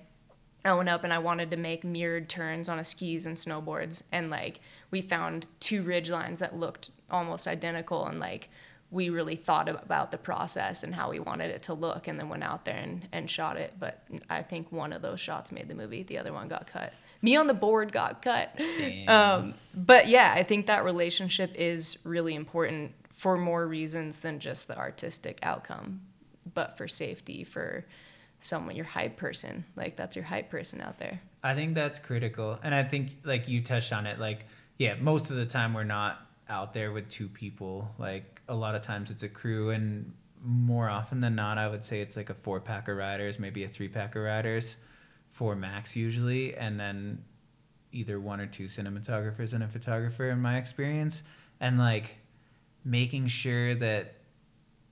I went up and I wanted to make mirrored turns on a skis and snowboards. And like we found two ridge lines that looked almost identical and like we really thought about the process and how we wanted it to look and then went out there and, and shot it. But I think one of those shots made the movie. The other one got cut. Me on the board got cut. Um, but yeah, I think that relationship is really important for more reasons than just the artistic outcome, but for safety, for someone your hype person. Like that's your hype person out there. I think that's critical. And i think like you touched on it like yeah most of the time we're not out there with two people. Like a lot of times it's a crew and more often than not i would say it's like a four pack of riders maybe a three pack of riders four max usually and then either one or two cinematographers and a photographer in my experience. And like making sure that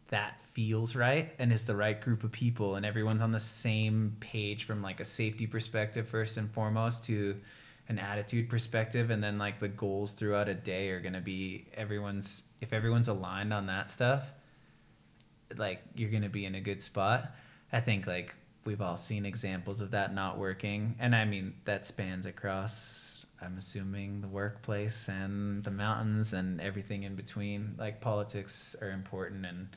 that feels right and is the right group of people. And everyone's on the same page from like a safety perspective first and foremost to an attitude perspective. And then like the goals throughout a day are going to be everyone's if everyone's aligned on that stuff like you're going to be in a good spot. I think like we've all seen examples of that not working. And i mean that spans across i'm assuming the workplace and the mountains and everything in between. Like politics are important and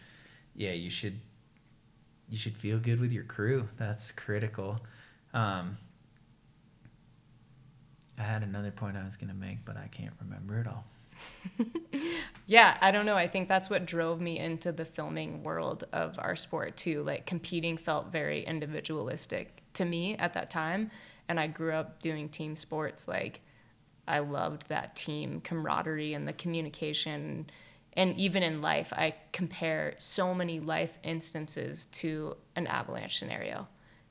yeah, you should you should feel good with your crew. That's critical. Um, I had another point I was gonna make, but I can't remember it all. yeah, I don't know. I think that's what drove me into the filming world of our sport too. Like competing felt very individualistic to me at that time, and I grew up doing team sports. Like I loved that team camaraderie and the communication and even in life, I compare so many life instances to an avalanche scenario.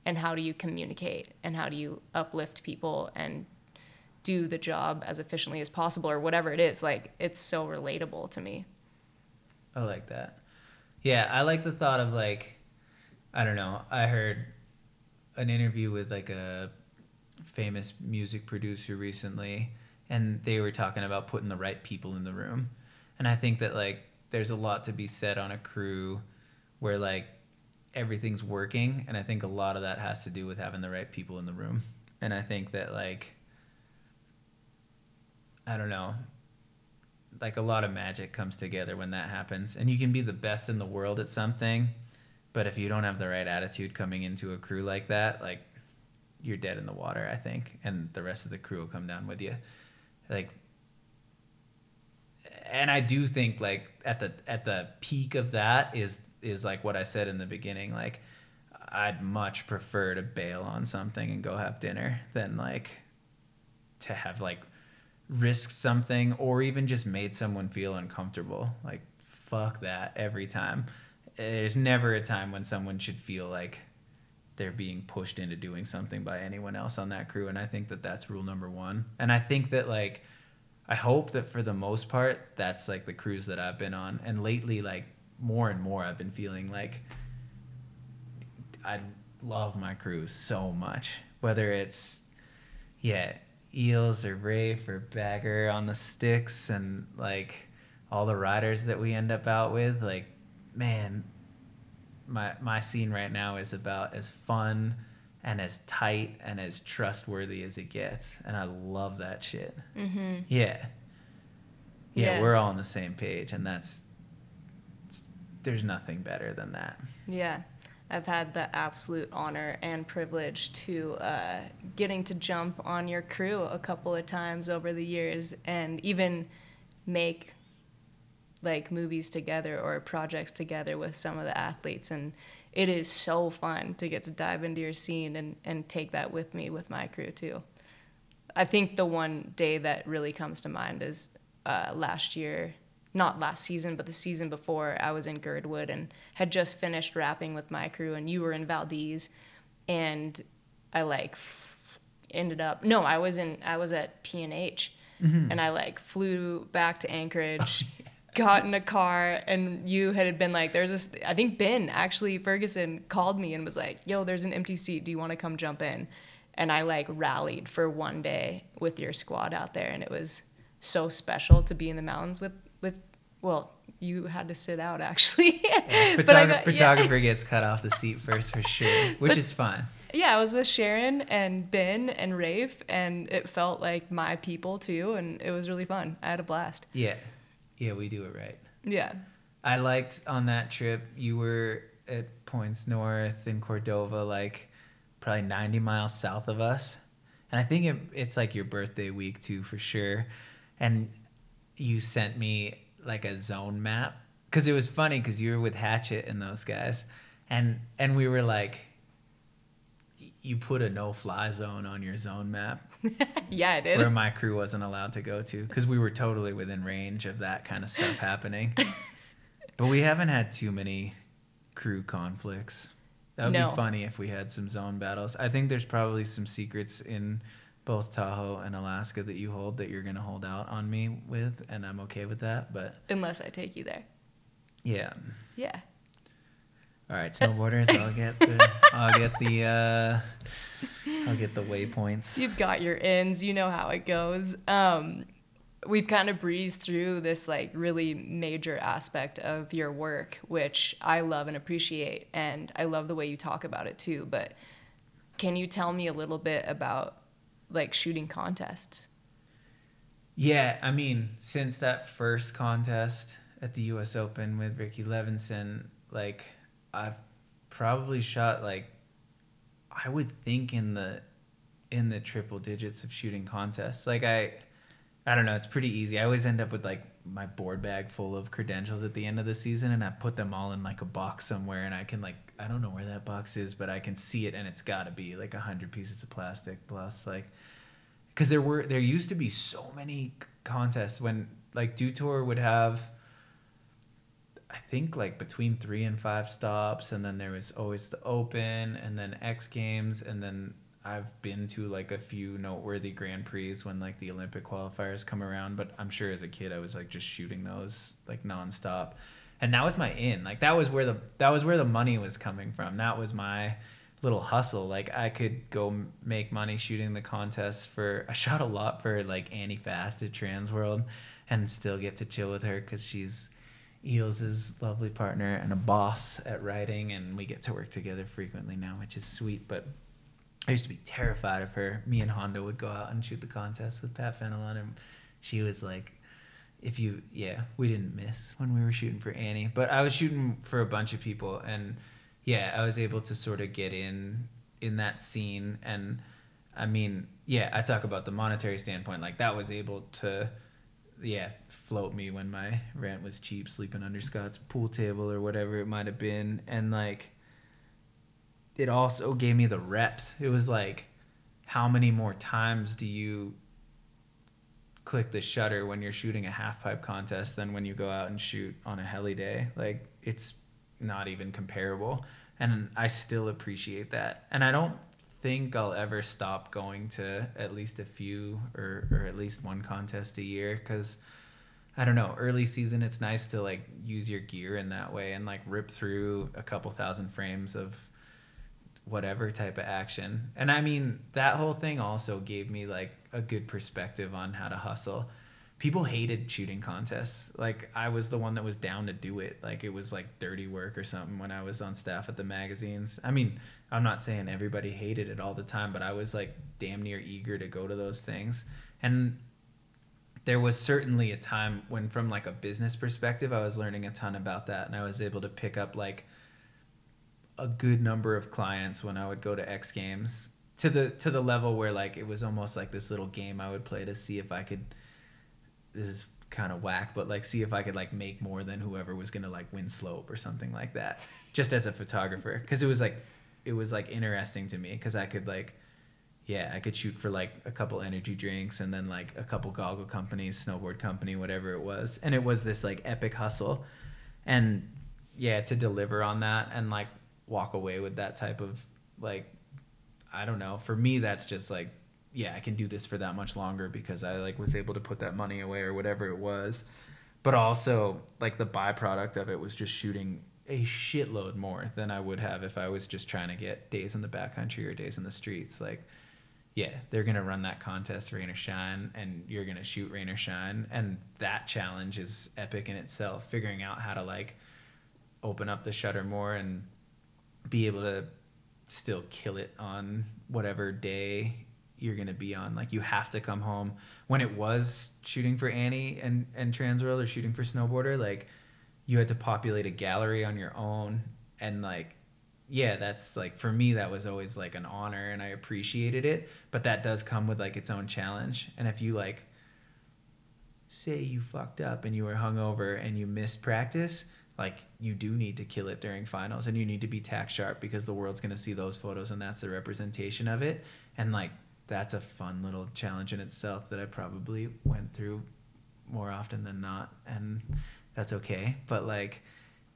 And how do you communicate and how do you uplift people and do the job as efficiently as possible or whatever it is? Like, it's so relatable to me. I like that. Yeah, I like the thought of like, I don't know, I heard an interview with like a famous music producer recently, and they were talking about putting the right people in the room and I think that like there's a lot to be said on a crew where like everything's working and I think a lot of that has to do with having the right people in the room. And I think that like I don't know like a lot of magic comes together when that happens. And you can be the best in the world at something but if you don't have the right attitude coming into a crew like that like you're dead in the water i think. And the rest of the crew will come down with you. Like and I do think like at the at the peak of that is is like what I said in the beginning. Like I'd much prefer to bail on something and go have dinner than like to have like risked something or even just made someone feel uncomfortable. Like fuck that every time. There's never a time when someone should feel like they're being pushed into doing something by anyone else on that crew and I think that that's rule number 1. And I think that like I hope that for the most part, that's like the cruise that I've been on. And lately, like more and more, I've been feeling like I love my cruise so much. Whether it's, yeah, eels or rafe or bagger on the sticks and like all the riders that we end up out with, like, man, my my scene right now is about as fun and as tight and as trustworthy as it gets. And I love that shit. Mm-hmm. Yeah. yeah. Yeah, we're all on the same page, and that's there's nothing better than that. Yeah. I've had the absolute honor and privilege to uh, getting to jump on your crew a couple of times over the years and even make like movies together or projects together with some of the athletes and it is so fun to get to dive into your scene and, and take that with me with my crew too. I think the one day that really comes to mind is uh, last year not last season, but the season before, I was in Girdwood and had just finished rapping with my crew, and you were in Valdez, and I like ended up. No, I was in. I was at P and H, Mm-hmm. and I like flew back to Anchorage. Got in a car and you had been like, there's this. I think Ben actually Ferguson called me and was like, "Yo, there's an empty seat. Do you want to come jump in?" And I like rallied for one day with your squad out there, and it was so special to be in the mountains with with. Well, you had to sit out actually, I Photog- got- yeah. photographer gets cut off the seat first for sure, which But- is fine. Yeah, I was with Sharon and Ben and Rafe, and it felt like my people too, and it was really fun. I had a blast. Yeah, yeah, we do it right. Yeah. I liked on that trip you were at points north in Cordova, like probably 90 miles south of us. And I think it, it's like your birthday week too, for sure. And you sent me like a zone map because it was funny because you were with Hatchet and those guys, and and we were like, you put a no fly zone on your zone map Yeah, I did. where my crew wasn't allowed to go to because we were totally within range of that kind of stuff happening. but we haven't had too many crew conflicts. That would No. be funny if we had some zone battles. I think there's probably some secrets in both Tahoe and Alaska that you hold that you're gonna hold out on me with, and I'm okay with that. But Unless I take you there. yeah, Yeah. All right, snowboarders, I'll get the, I'll get the, uh, I'll get the waypoints. You've got your ins, you know how it goes. Um, we've kind of breezed through this like really major aspect of your work, which I love and appreciate, and I love the way you talk about it too. But can you tell me a little bit about like shooting contests? Yeah, I mean, since that first contest at the U.S. Open with Ricky Levinson, like I've probably shot like I would think in the in the triple digits of shooting contests. Like I, I don't know, it's pretty easy. I always end up with like my board bag full of credentials at the end of the season, and I put them all in like a box somewhere, and I can like I don't know where that box is, but I can see it, and it's got to be like a hundred pieces of plastic plus like because there were there used to be so many contests when like Dew Tour would have I think like between three and five stops and then there was always the open and then X Games and then I've been to like a few noteworthy Grand Prix when like the Olympic qualifiers come around, but I'm sure as a kid I was like just shooting those like nonstop. And that was my in. Like that was where the that was where the money was coming from. That was my little hustle. Like I could go make money shooting the contests for. I shot a lot for like Annie Fast at Trans World, and still get to chill with her because she's Eels' lovely partner and a boss at writing, and we get to work together frequently now, which is sweet. But I used to be terrified of her. Me and Honda would go out and shoot the contests with Pat Fenelon, and she was like, if you, yeah, we didn't miss when we were shooting for Annie, but I was shooting for a bunch of people, and yeah, I was able to sort of get in in that scene, and I mean, yeah, I talk about the monetary standpoint, like that was able to, yeah, float me when my rent was cheap, sleeping under Scott's pool table or whatever it might have been, and like it also gave me the reps. It was like, how many more times do you click the shutter when you're shooting a half pipe contest than when you go out and shoot on a heli day? Like it's not even comparable. And I still appreciate that. And I don't think I'll ever stop going to at least a few or, or at least one contest a year because I don't know, early season it's nice to like use your gear in that way and like rip through a couple thousand frames of whatever type of action. And I mean, that whole thing also gave me like a good perspective on how to hustle. People hated shooting contests. Like I was the one that was down to do it. Like it was like dirty work or something when I was on staff at the magazines. I mean, I'm not saying everybody hated it all the time, but I was like damn near eager to go to those things. And there was certainly a time when from like a business perspective, I was learning a ton about that and I was able to pick up like a good number of clients when I would go to X Games to the to the level where like it was almost like this little game I would play to see if I could this is kind of whack but like see if I could like make more than whoever was to like win slope or something like that just as a photographer cuz it was like it was like interesting to me cuz I could like yeah, I could shoot for like a couple energy drinks and then like a couple goggle companies, snowboard company, whatever it was. And it was this like epic hustle. And yeah, to deliver on that and like walk away with that type of like I don't know. For me that's just like yeah, I can do this for that much longer because I like was able to put that money away or whatever it was. But also like the byproduct of it was just shooting a shitload more than I would have if I was just trying to get days in the backcountry or days in the streets. Like yeah, they're gonna run that contest, rain or shine, and you're gonna shoot rain or shine, and that challenge is epic in itself. Figuring out how to like open up the shutter more and be able to still kill it on whatever day you're gonna be on. Like you have to come home. When it was shooting for Annie and and Transworld or shooting for Snowboarder, like you had to populate a gallery on your own and like yeah, that's like for me that was always like an honor and I appreciated it, but that does come with like its own challenge. And if you like say you fucked up and you were hungover and you missed practice, like you do need to kill it during finals and you need to be tack sharp because the world's going to see those photos and that's the representation of it. And like that's a fun little challenge in itself that I probably went through more often than not and that's okay. But like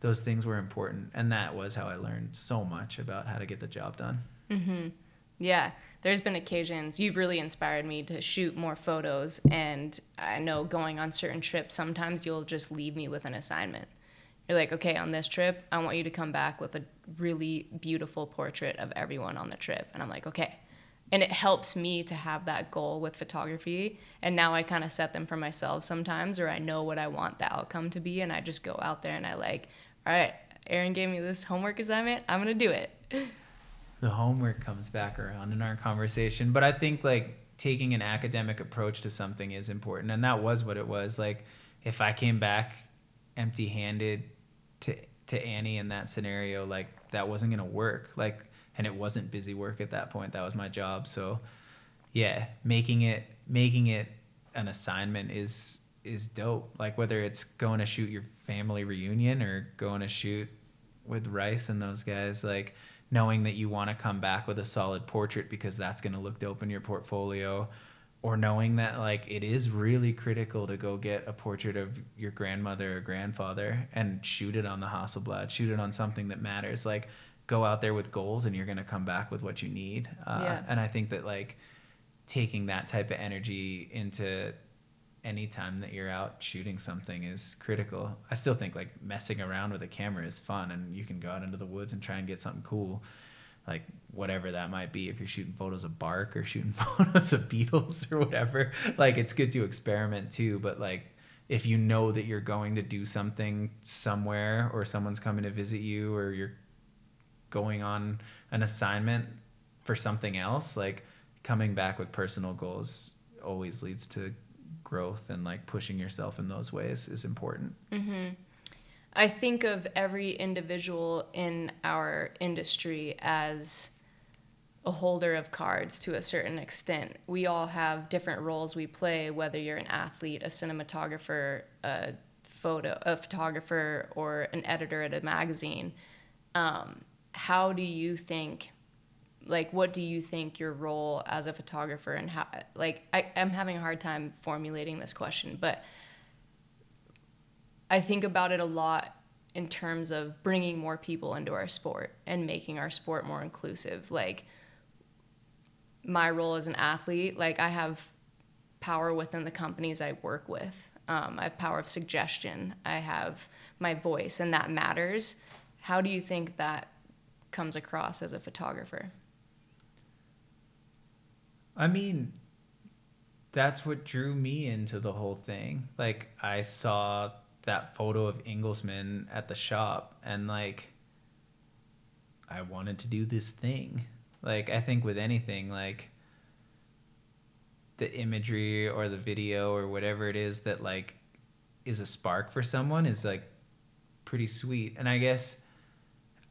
those things were important and that was how i learned so much about how to get the job done mm-hmm. yeah there's been occasions you've really inspired me to shoot more photos and i know going on certain trips sometimes you'll just leave me with an assignment you're like okay on this trip i want you to come back with a really beautiful portrait of everyone on the trip and i'm like okay and it helps me to have that goal with photography and now i kind of set them for myself sometimes or i know what i want the outcome to be and i just go out there and i like all right, Aaron gave me this homework assignment. I'm to do it. The homework comes back around in our conversation. But I think like taking an academic approach to something is important. And that was what it was. Like if I came back empty handed to, to Annie in that scenario, like that wasn't to work. Like, and it wasn't busy work at that point. That was my job. So yeah, making it, making it an assignment is is dope. Like whether it's going to shoot your family reunion or going to shoot with Rice and those guys, like knowing that you want to come back with a solid portrait because that's going to look dope in your portfolio or knowing that like it is really critical to go get a portrait of your grandmother or grandfather and shoot it on the Hasselblad, shoot it on something that matters. Like go out there with goals and you're going to come back with what you need. Uh, yeah. And I think that like taking that type of energy into any time that you're out shooting something is critical. I still think like messing around with a camera is fun and you can go out into the woods and try and get something cool. Like whatever that might be, if you're shooting photos of bark or shooting photos of beetles or whatever, like it's good to experiment too. But like if you know that you're going to do something somewhere or someone's coming to visit you or you're going on an assignment for something else, like coming back with personal goals always leads to growth and like pushing yourself in those ways is important. Mm-hmm. I think of every individual in our industry as a holder of cards to a certain extent. We all have different roles we play, whether you're an athlete, a cinematographer, a photo, a photographer, or an editor at a magazine. Um, how do you think like what do you think your role as a photographer and how like I, i'm having a hard time formulating this question but i think about it a lot in terms of bringing more people into our sport and making our sport more inclusive. Like my role as an athlete like i have power within the companies i work with. Um, i have power of suggestion. I have my voice and that matters. How do you think that comes across as a photographer I mean, that's what drew me into the whole thing. Like I saw that photo of Engelsman at the shop and like I wanted to do this thing. Like I think with anything like the imagery or the video or whatever it is that like is a spark for someone is like pretty sweet. And I guess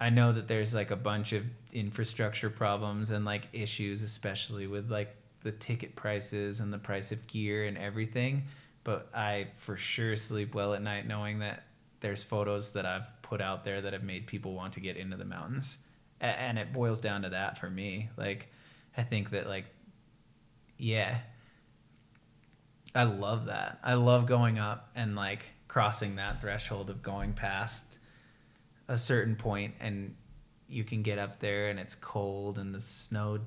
I know that there's like a bunch of infrastructure problems and like issues, especially with like the ticket prices and the price of gear and everything. But I for sure sleep well at night knowing that there's photos that I've put out there that have made people want to get into the mountains. And it boils down to that for me. Like, I think that like yeah. I love that. I love going up and like crossing that threshold of going past a certain point and you can get up there and it's cold and the snow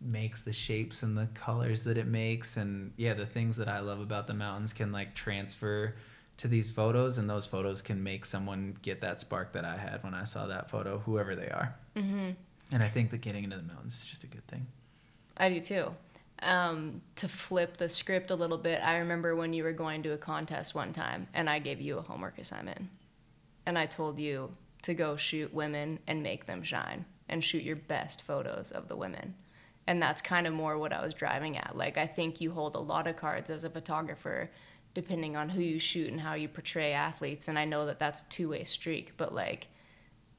makes the shapes and the colors that it makes. And yeah the things that i love about the mountains can like transfer to these photos and those photos can make someone get that spark that i had when i saw that photo whoever they are. Mm-hmm. and i think that getting into the mountains is just a good thing. I do too. Um, to flip the script a little bit i remember when you were going to a contest one time and i gave you a homework assignment. And i told you to go shoot women and make them shine and shoot your best photos of the women and that's kind of more what I was driving at. Like I think you hold a lot of cards as a photographer depending on who you shoot and how you portray athletes and I know that that's a two-way streak, but like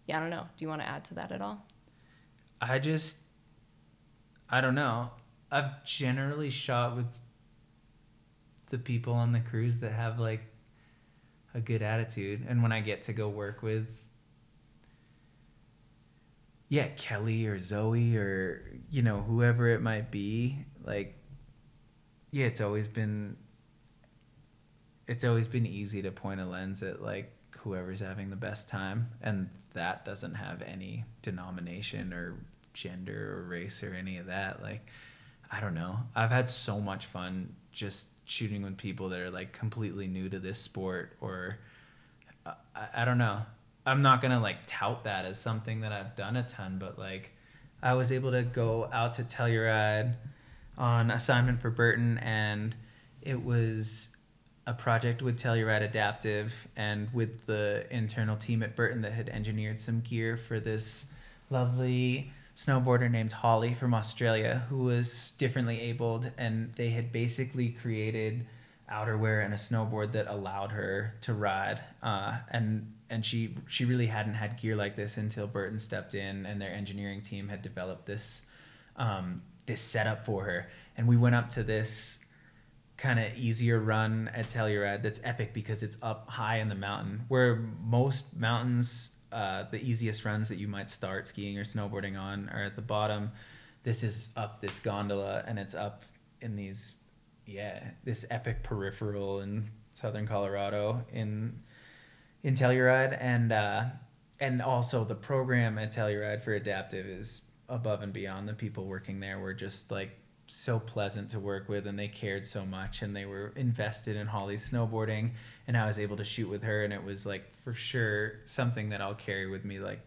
yeah, I don't know. Do you want to add to that at all? I just I don't know. I've generally shot with the people on the crews that have like a good attitude and when I get to go work with yeah, Kelly or Zoe or you know whoever it might be, like yeah, it's always been it's always been easy to point a lens at like whoever's having the best time and that doesn't have any denomination or gender or race or any of that like i don't know. I've had so much fun just shooting with people that are like completely new to this sport or uh, I, I don't know I'm not gonna like tout that as something that I've done a ton, but like I was able to go out to Telluride on assignment for Burton, and it was a project with Telluride Adaptive and with the internal team at Burton that had engineered some gear for this lovely snowboarder named Holly from Australia who was differently abled, and they had basically created outerwear and a snowboard that allowed her to ride. Uh, and and she she really hadn't had gear like this until Burton stepped in and their engineering team had developed this um, this setup for her. And we went up to this kind of easier run at Telluride that's epic because it's up high in the mountain where most mountains uh, the easiest runs that you might start skiing or snowboarding on are at the bottom this is up this gondola and it's up in these yeah this epic peripheral in southern colorado in in Telluride, and uh, and also the program at Telluride for adaptive is above and beyond. The people working there were just like so pleasant to work with, and they cared so much, and they were invested in Holly's snowboarding, and I was able to shoot with her, and it was like for sure something that I'll carry with me. Like,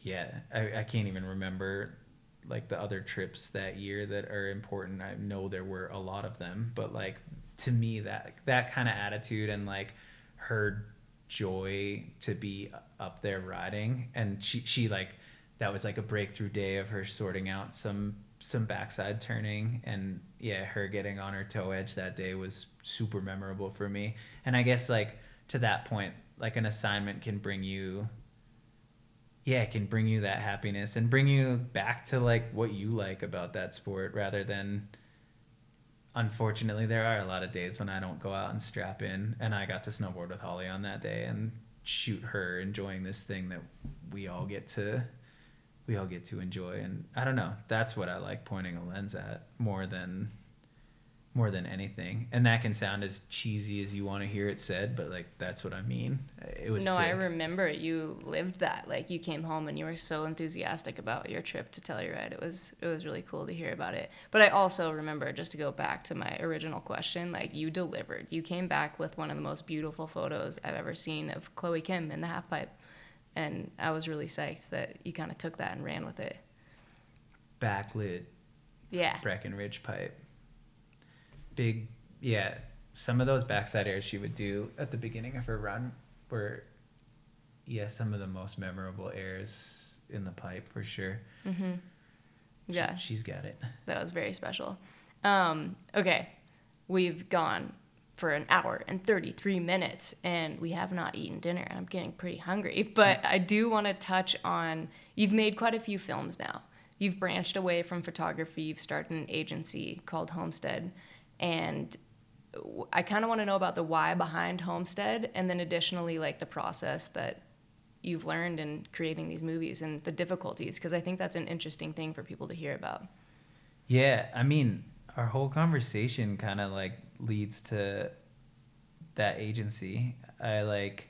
yeah, I, I can't even remember like the other trips that year that are important. I know there were a lot of them, but like to me that that kind of attitude and like her joy to be up there riding. And she she like that was like a breakthrough day of her sorting out some some backside turning. And yeah her getting on her toe edge that day was super memorable for me. And i guess like to that point like an assignment can bring you yeah it can bring you that happiness and bring you back to like what you like about that sport rather than unfortunately, there are a lot of days when I don't go out and strap in. And I got to snowboard with Holly on that day and shoot her enjoying this thing that we all get to we all get to enjoy and i don't know that's what i like pointing a lens at more than more than anything. And that can sound as cheesy as you want to hear it said, but like that's what I mean. It was No, sick. I remember you lived that. Like you came home and you were so enthusiastic about your trip to Telluride. It was it was really cool to hear about it. But I also remember just to go back to my original question, like you delivered. You came back with one of the most beautiful photos I've ever seen of Chloe Kim in the half pipe. And I was really psyched that you kind of took that and ran with it. Backlit. Yeah. Breckenridge pipe big, yeah. Some of those backside airs she would do at the beginning of her run were, yeah, some of the most memorable airs in the pipe for sure. Mm-hmm. Yeah, she, has got it. That was very special. Um, okay, we've gone for an hour and 33 minutes and we have not eaten dinner and I'm getting pretty hungry. But I do want to touch on you've made quite a few films now. You've branched away from photography, you've started an agency called Homestead and I kind of want to know about the why behind Homestead, and then additionally, like the process that you've learned in creating these movies and the difficulties, because I think that's an interesting thing for people to hear about. Yeah, I mean, our whole conversation kind of like leads to that agency. I like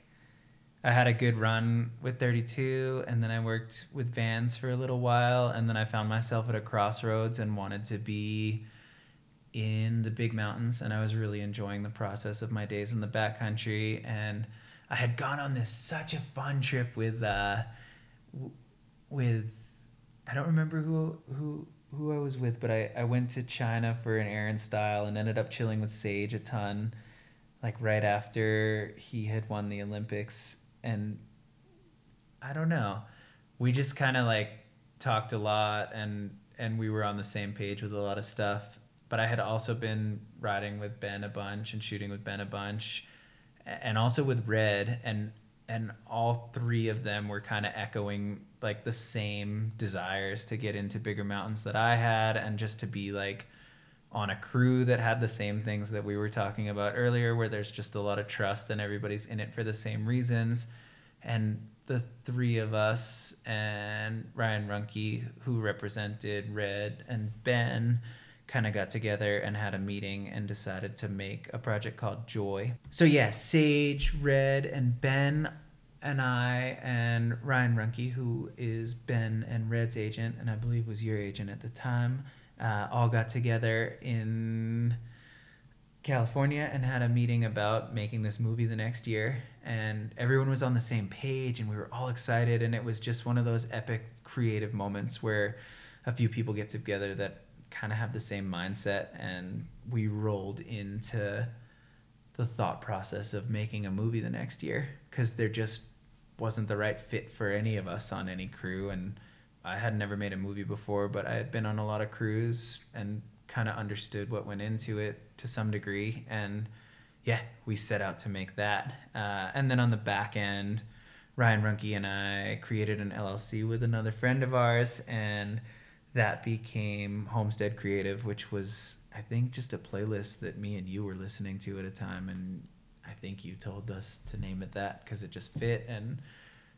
I had a good run with 32 and then I worked with Vans for a little while and then I found myself at a crossroads and wanted to be in the big mountains and I was really enjoying the process of my days in the backcountry and I had gone on this such a fun trip with uh with I don't remember who who who I was with, but I, I went to China for an Air and Style and ended up chilling with Sage a ton, like right after he had won the Olympics. And I don't know, we just kind of like talked a lot and and we were on the same page with a lot of stuff. But I had also been riding with Ben a bunch and shooting with Ben a bunch, and also with Red and and all three of them were kind of echoing like the same desires to get into bigger mountains that I had and just to be like on a crew that had the same things that we were talking about earlier where there's just a lot of trust and everybody's in it for the same reasons. And the three of us and Ryan Runke who represented Red and Ben kind of got together and had a meeting and decided to make a project called Joy. So yeah, Sage, Red, and Ben and I and Ryan Runke, who is Ben and Red's agent, and I believe was your agent at the time, uh, all got together in California and had a meeting about making this movie the next year. And everyone was on the same page, and we were all excited. And it was just one of those epic creative moments where a few people get together that kind of have the same mindset and we rolled into the thought process of making a movie the next year because there just wasn't the right fit for any of us on any crew and i had never made a movie before but i had been on a lot of crews and kind of understood what went into it to some degree and yeah we set out to make that. Uh, and then on the back end ryan runke and i created an llc with another friend of ours and that became Homestead Creative, which was I think just a playlist that me and you were listening to at a time, and I think you told us to name it that because it just fit and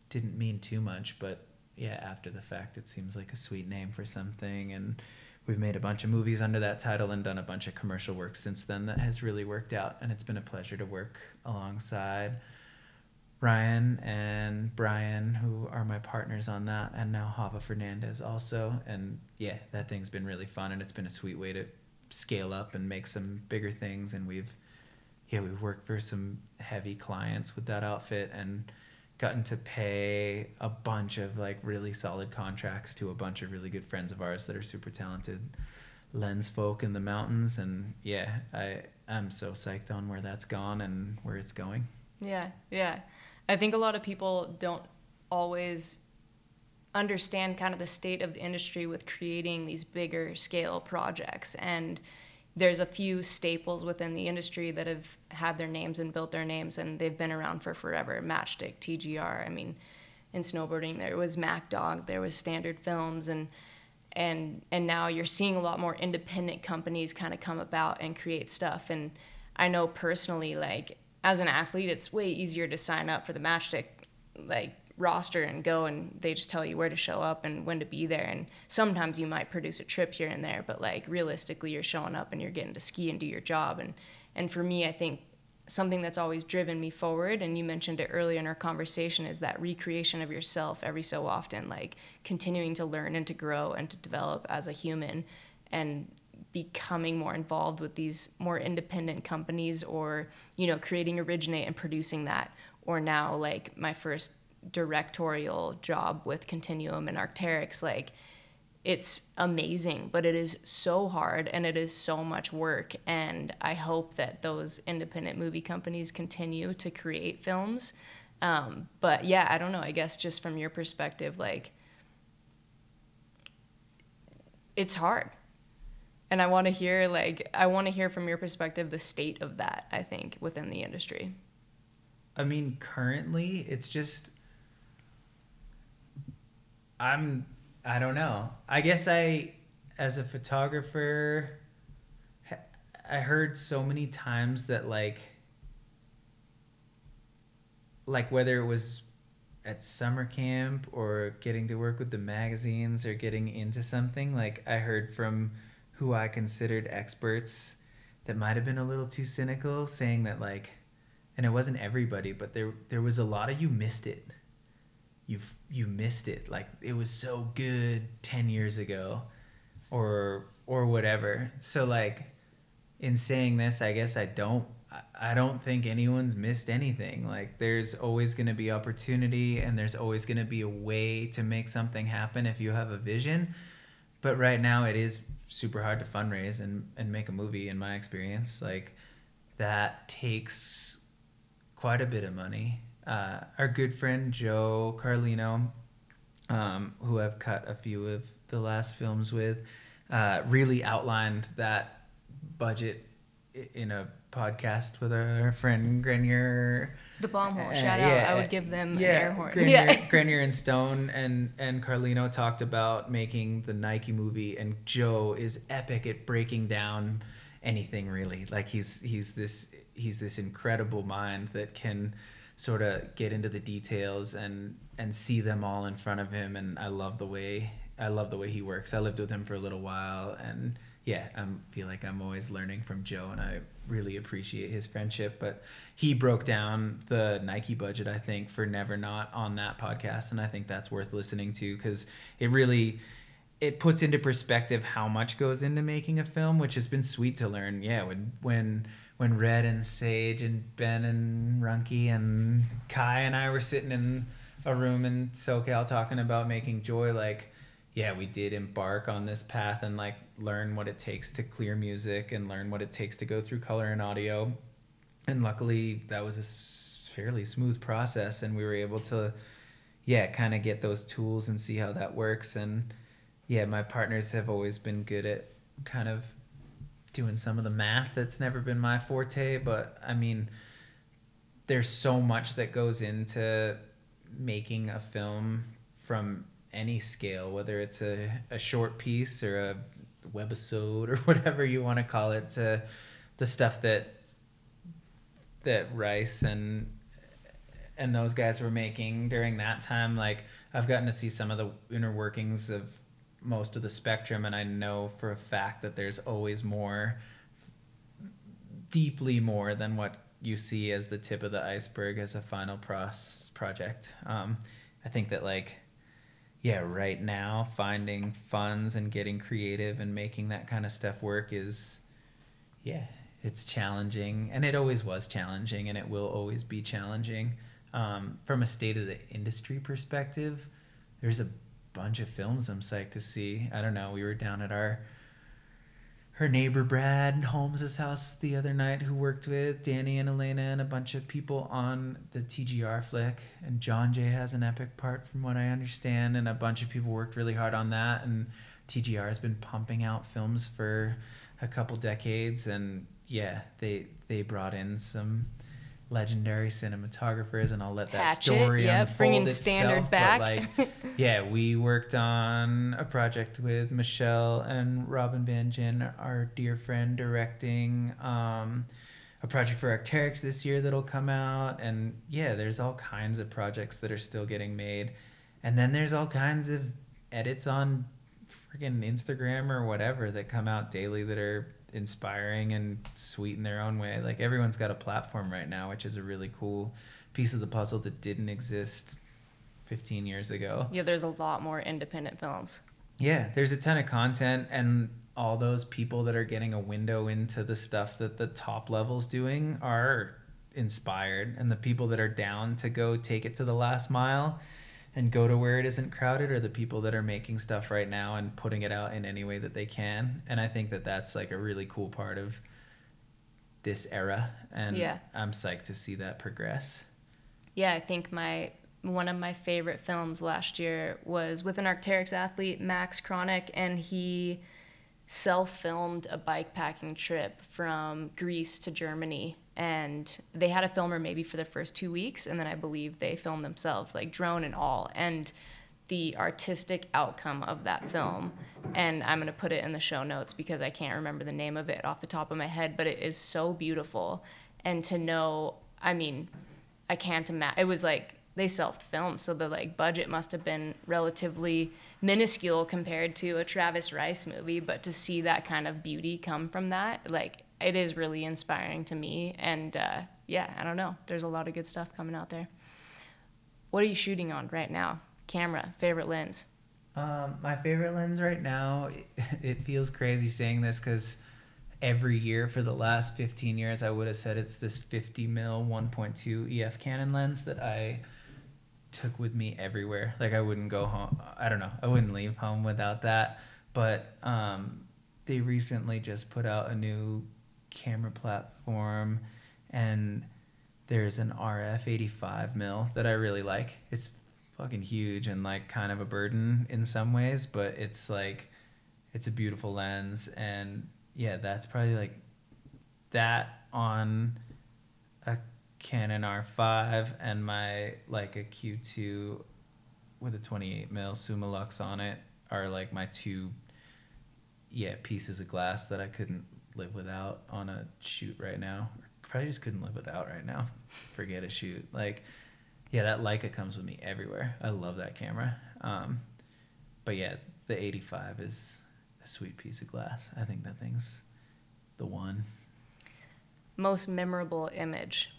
didn't mean too much, but yeah, after the fact, it seems like a sweet name for something, and we've made a bunch of movies under that title and done a bunch of commercial work since then that has really worked out, and it's been a pleasure to work alongside Ryan and Brian, who are my partners on that, and now Hava Fernandez also. And yeah, that thing's been really fun, and it's been a sweet way to scale up and make some bigger things. And we've, yeah, we've worked for some heavy clients with that outfit and gotten to pay a bunch of like really solid contracts to a bunch of really good friends of ours that are super talented lens folk in the mountains. And yeah, I I'm so psyched on where that's gone and where it's going. Yeah, yeah. I think a lot of people don't always understand kind of the state of the industry with creating these bigger scale projects. And there's a few staples within the industry that have had their names and built their names and they've been around for forever. Matchstick tgr i mean in snowboarding there was Mack Dawg there was standard films and and and now you're seeing a lot more independent companies kind of come about and create stuff. And i know personally like as an athlete, it's way easier to sign up for the matchstick like roster and go and they just tell you where to show up and when to be there. And sometimes you might produce a trip here and there but like realistically you're showing up and you're getting to ski and do your job. And and for me I think something that's always driven me forward and you mentioned it earlier in our conversation is that recreation of yourself every so often like continuing to learn and to grow and to develop as a human. And becoming more involved with these more independent companies or you know creating originate and producing that or now like my first directorial job with continuum and arc'teryx like it's amazing but it is so hard and it is so much work and i hope that those independent movie companies continue to create films. Um, but yeah i don't know i guess just from your perspective like it's hard and I want to hear like I want to hear from your perspective the state of that. I think within the industry. I mean, currently it's just I'm I don't know. I guess I as a photographer I heard so many times that like like whether it was at summer camp or getting to work with the magazines or getting into something like I heard from who I considered experts that might have been a little too cynical, saying that like, and it wasn't everybody, but there there was a lot of you missed it. You you missed it. Like it was so good ten years ago, or or whatever. So like, in saying this, I guess I don't I don't think anyone's missed anything. Like there's always going to be opportunity and there's always going to be a way to make something happen if you have a vision. But right now it is super hard to fundraise and, and make a movie in my experience. Like that takes quite a bit of money. Uh, our good friend Joe Carlino, um, who I've cut a few of the last films with, uh, really outlined that budget in a podcast with our friend Grenier. The bomb hole. Uh, Shout out. I would give them yeah, an air horn. Grenier, yeah. Grenier and Stone and, and Carlino talked about making the Nike movie, and Joe is epic at breaking down anything really. Like he's he's this he's this incredible mind that can sort of get into the details and and see them all in front of him and I love the way I love the way he works. I lived with him for a little while and yeah, I feel like I'm always learning from Joe, and I really appreciate his friendship. But he broke down the Nike budget, I think, for Never Not on that podcast, and I think that's worth listening to because it really it puts into perspective how much goes into making a film, which has been sweet to learn. Yeah, when when when Red and Sage and Ben and Runky and Kai and I were sitting in a room in SoCal talking about making Joy, like yeah, we did embark on this path and like learn what it takes to clear music and learn what it takes to go through color and audio. And luckily, that was a fairly smooth process, and we were able to, yeah, kind of get those tools and see how that works. And yeah, my partners have always been good at kind of doing some of the math that's never been my forte, but I mean, there's so much that goes into making a film from any scale, whether it's a, a short piece or a webisode or whatever you want to call it, to the stuff that that Rice and and those guys were making during that time. Like I've gotten to see some of the inner workings of most of the spectrum, and I know for a fact that there's always more, deeply more than what you see as the tip of the iceberg as a final pros project. Um, I think that like yeah, right now finding funds and getting creative and making that kind of stuff work is, yeah, it's challenging, and it always was challenging, and it will always be challenging. Um, from a state of the industry perspective, there's a bunch of films I'm psyched to see. I don't know. We were down at our her neighbor Brad Holmes's house the other night, who worked with Danny and Elena and a bunch of people on the TGR flick. And John Jay has an epic part, from what I understand, and a bunch of people worked really hard on that. And TGR has been pumping out films for a couple decades, and yeah, they they brought in some legendary cinematographers, and I'll let that Hatchet, story yeah, unfold bringing itself, standard back. like, yeah, we worked on a project with Michelle and Robin Van Gyn, our dear friend, directing um, a project for Arc'teryx this year that'll come out, and yeah, there's all kinds of projects that are still getting made, and then there's all kinds of edits on freaking Instagram or whatever that come out daily that are inspiring and sweet in their own way. Like everyone's got a platform right now, which is a really cool piece of the puzzle that didn't exist 15 years ago. Yeah, there's a lot more independent films. Yeah, there's a ton of content and all those people that are getting a window into the stuff that the top levels doing are inspired and the people that are down to go take it to the last mile and go to where it isn't crowded are the people that are making stuff right now and putting it out in any way that they can. And i think that that's like a really cool part of this era. And yeah. i'm psyched to see that progress. Yeah i think my one of my favorite films last year was with an arc'teryx athlete max chronic and he self-filmed a bike packing trip from greece to germany and they had a filmer maybe for the first two weeks and then i believe they filmed themselves like drone and all and the artistic outcome of that film and i'm going to put it in the show notes because i can't remember the name of it off the top of my head but it is so beautiful. And to know i mean i can't imagine it was like they self-filmed so the like budget must have been relatively minuscule compared to a Travis Rice movie but to see that kind of beauty come from that like it is really inspiring to me and uh, yeah I don't know there's a lot of good stuff coming out there what are you shooting on right now camera favorite lens um, my favorite lens right now it, feels crazy saying this because every year for the last 15 years i would have said it's this 50 mil 1.2 ef canon lens that i took with me everywhere. Like I wouldn't go home. I don't know. I wouldn't leave home without that. But um, they recently just put out a new camera platform, and there's an RF 85 mil that I really like. It's fucking huge and like kind of a burden in some ways, but it's like it's a beautiful lens, and yeah, that's probably like that on a Canon R5 and my like a Q2 with a 28 mil Summilux on it are like my two yeah pieces of glass that I couldn't live without on a shoot right now. Probably just couldn't live without right now. Forget a shoot. Like yeah, that Leica comes with me everywhere. I love that camera. Um, but yeah, the 85 is a sweet piece of glass. I think that thing's the one. Most memorable image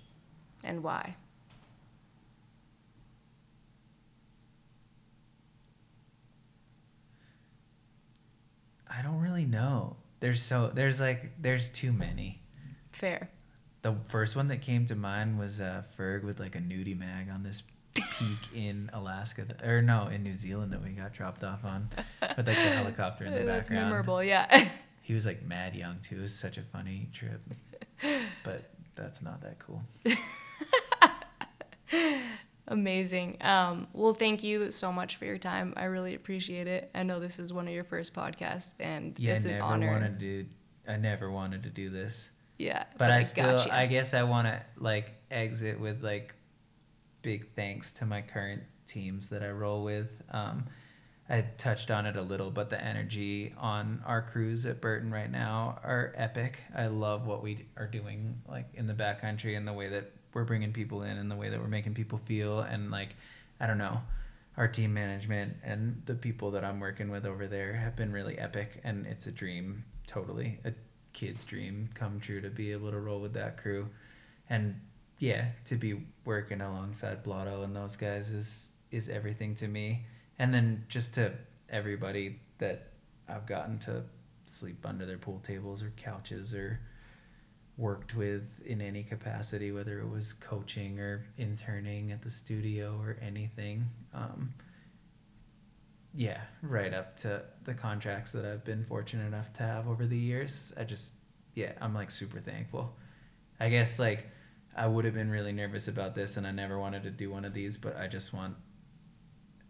and why? I don't really know. There's so there's like there's too many. Fair. The first one that came to mind was uh, Ferg with like a nudie mag on this peak in Alaska, th- or no, in New Zealand that we got dropped off on, with like the helicopter in the That's background. memorable, yeah. He was like mad young too. It was such a funny trip, but that's not that cool. Amazing. Um, well, thank you so much for your time. I really appreciate it. I know this is one of your first podcasts, and Yeah, it's I an never honor. wanted to. do, I never wanted to do this. Yeah, but, I still gotcha. I guess I want to like exit with like big thanks to my current teams that I roll with. Um, I touched on it a little, but the energy on our crews at Burton right now are epic. I love what we are doing like in the backcountry and the way that we're bringing people in and the way that we're making people feel and like I don't know our team management and the people that I'm working with over there have been really epic and it's a dream totally. A kid's dream come true to be able to roll with that crew. And yeah to be working alongside Blotto and those guys is is everything to me. And then just to everybody that I've gotten to sleep under their pool tables or couches or worked with in any capacity, whether it was coaching or interning at the studio or anything. Um, yeah, right up to the contracts that I've been fortunate enough to have over the years. I just, yeah, I'm like super thankful. I guess like I would have been really nervous about this and I never wanted to do one of these, but I just want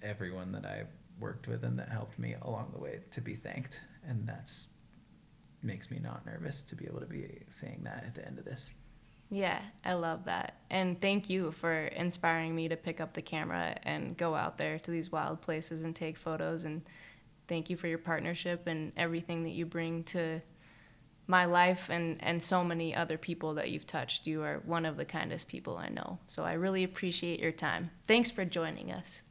everyone that I worked with and that helped me along the way to be thanked. And that's makes me not nervous to be able to be saying that at the end of this. Yeah, I love that. And thank you for inspiring me to pick up the camera and go out there to these wild places and take photos. And thank you for your partnership and everything that you bring to my life and, and so many other people that you've touched. You are one of the kindest people I know. So I really appreciate your time. Thanks for joining us.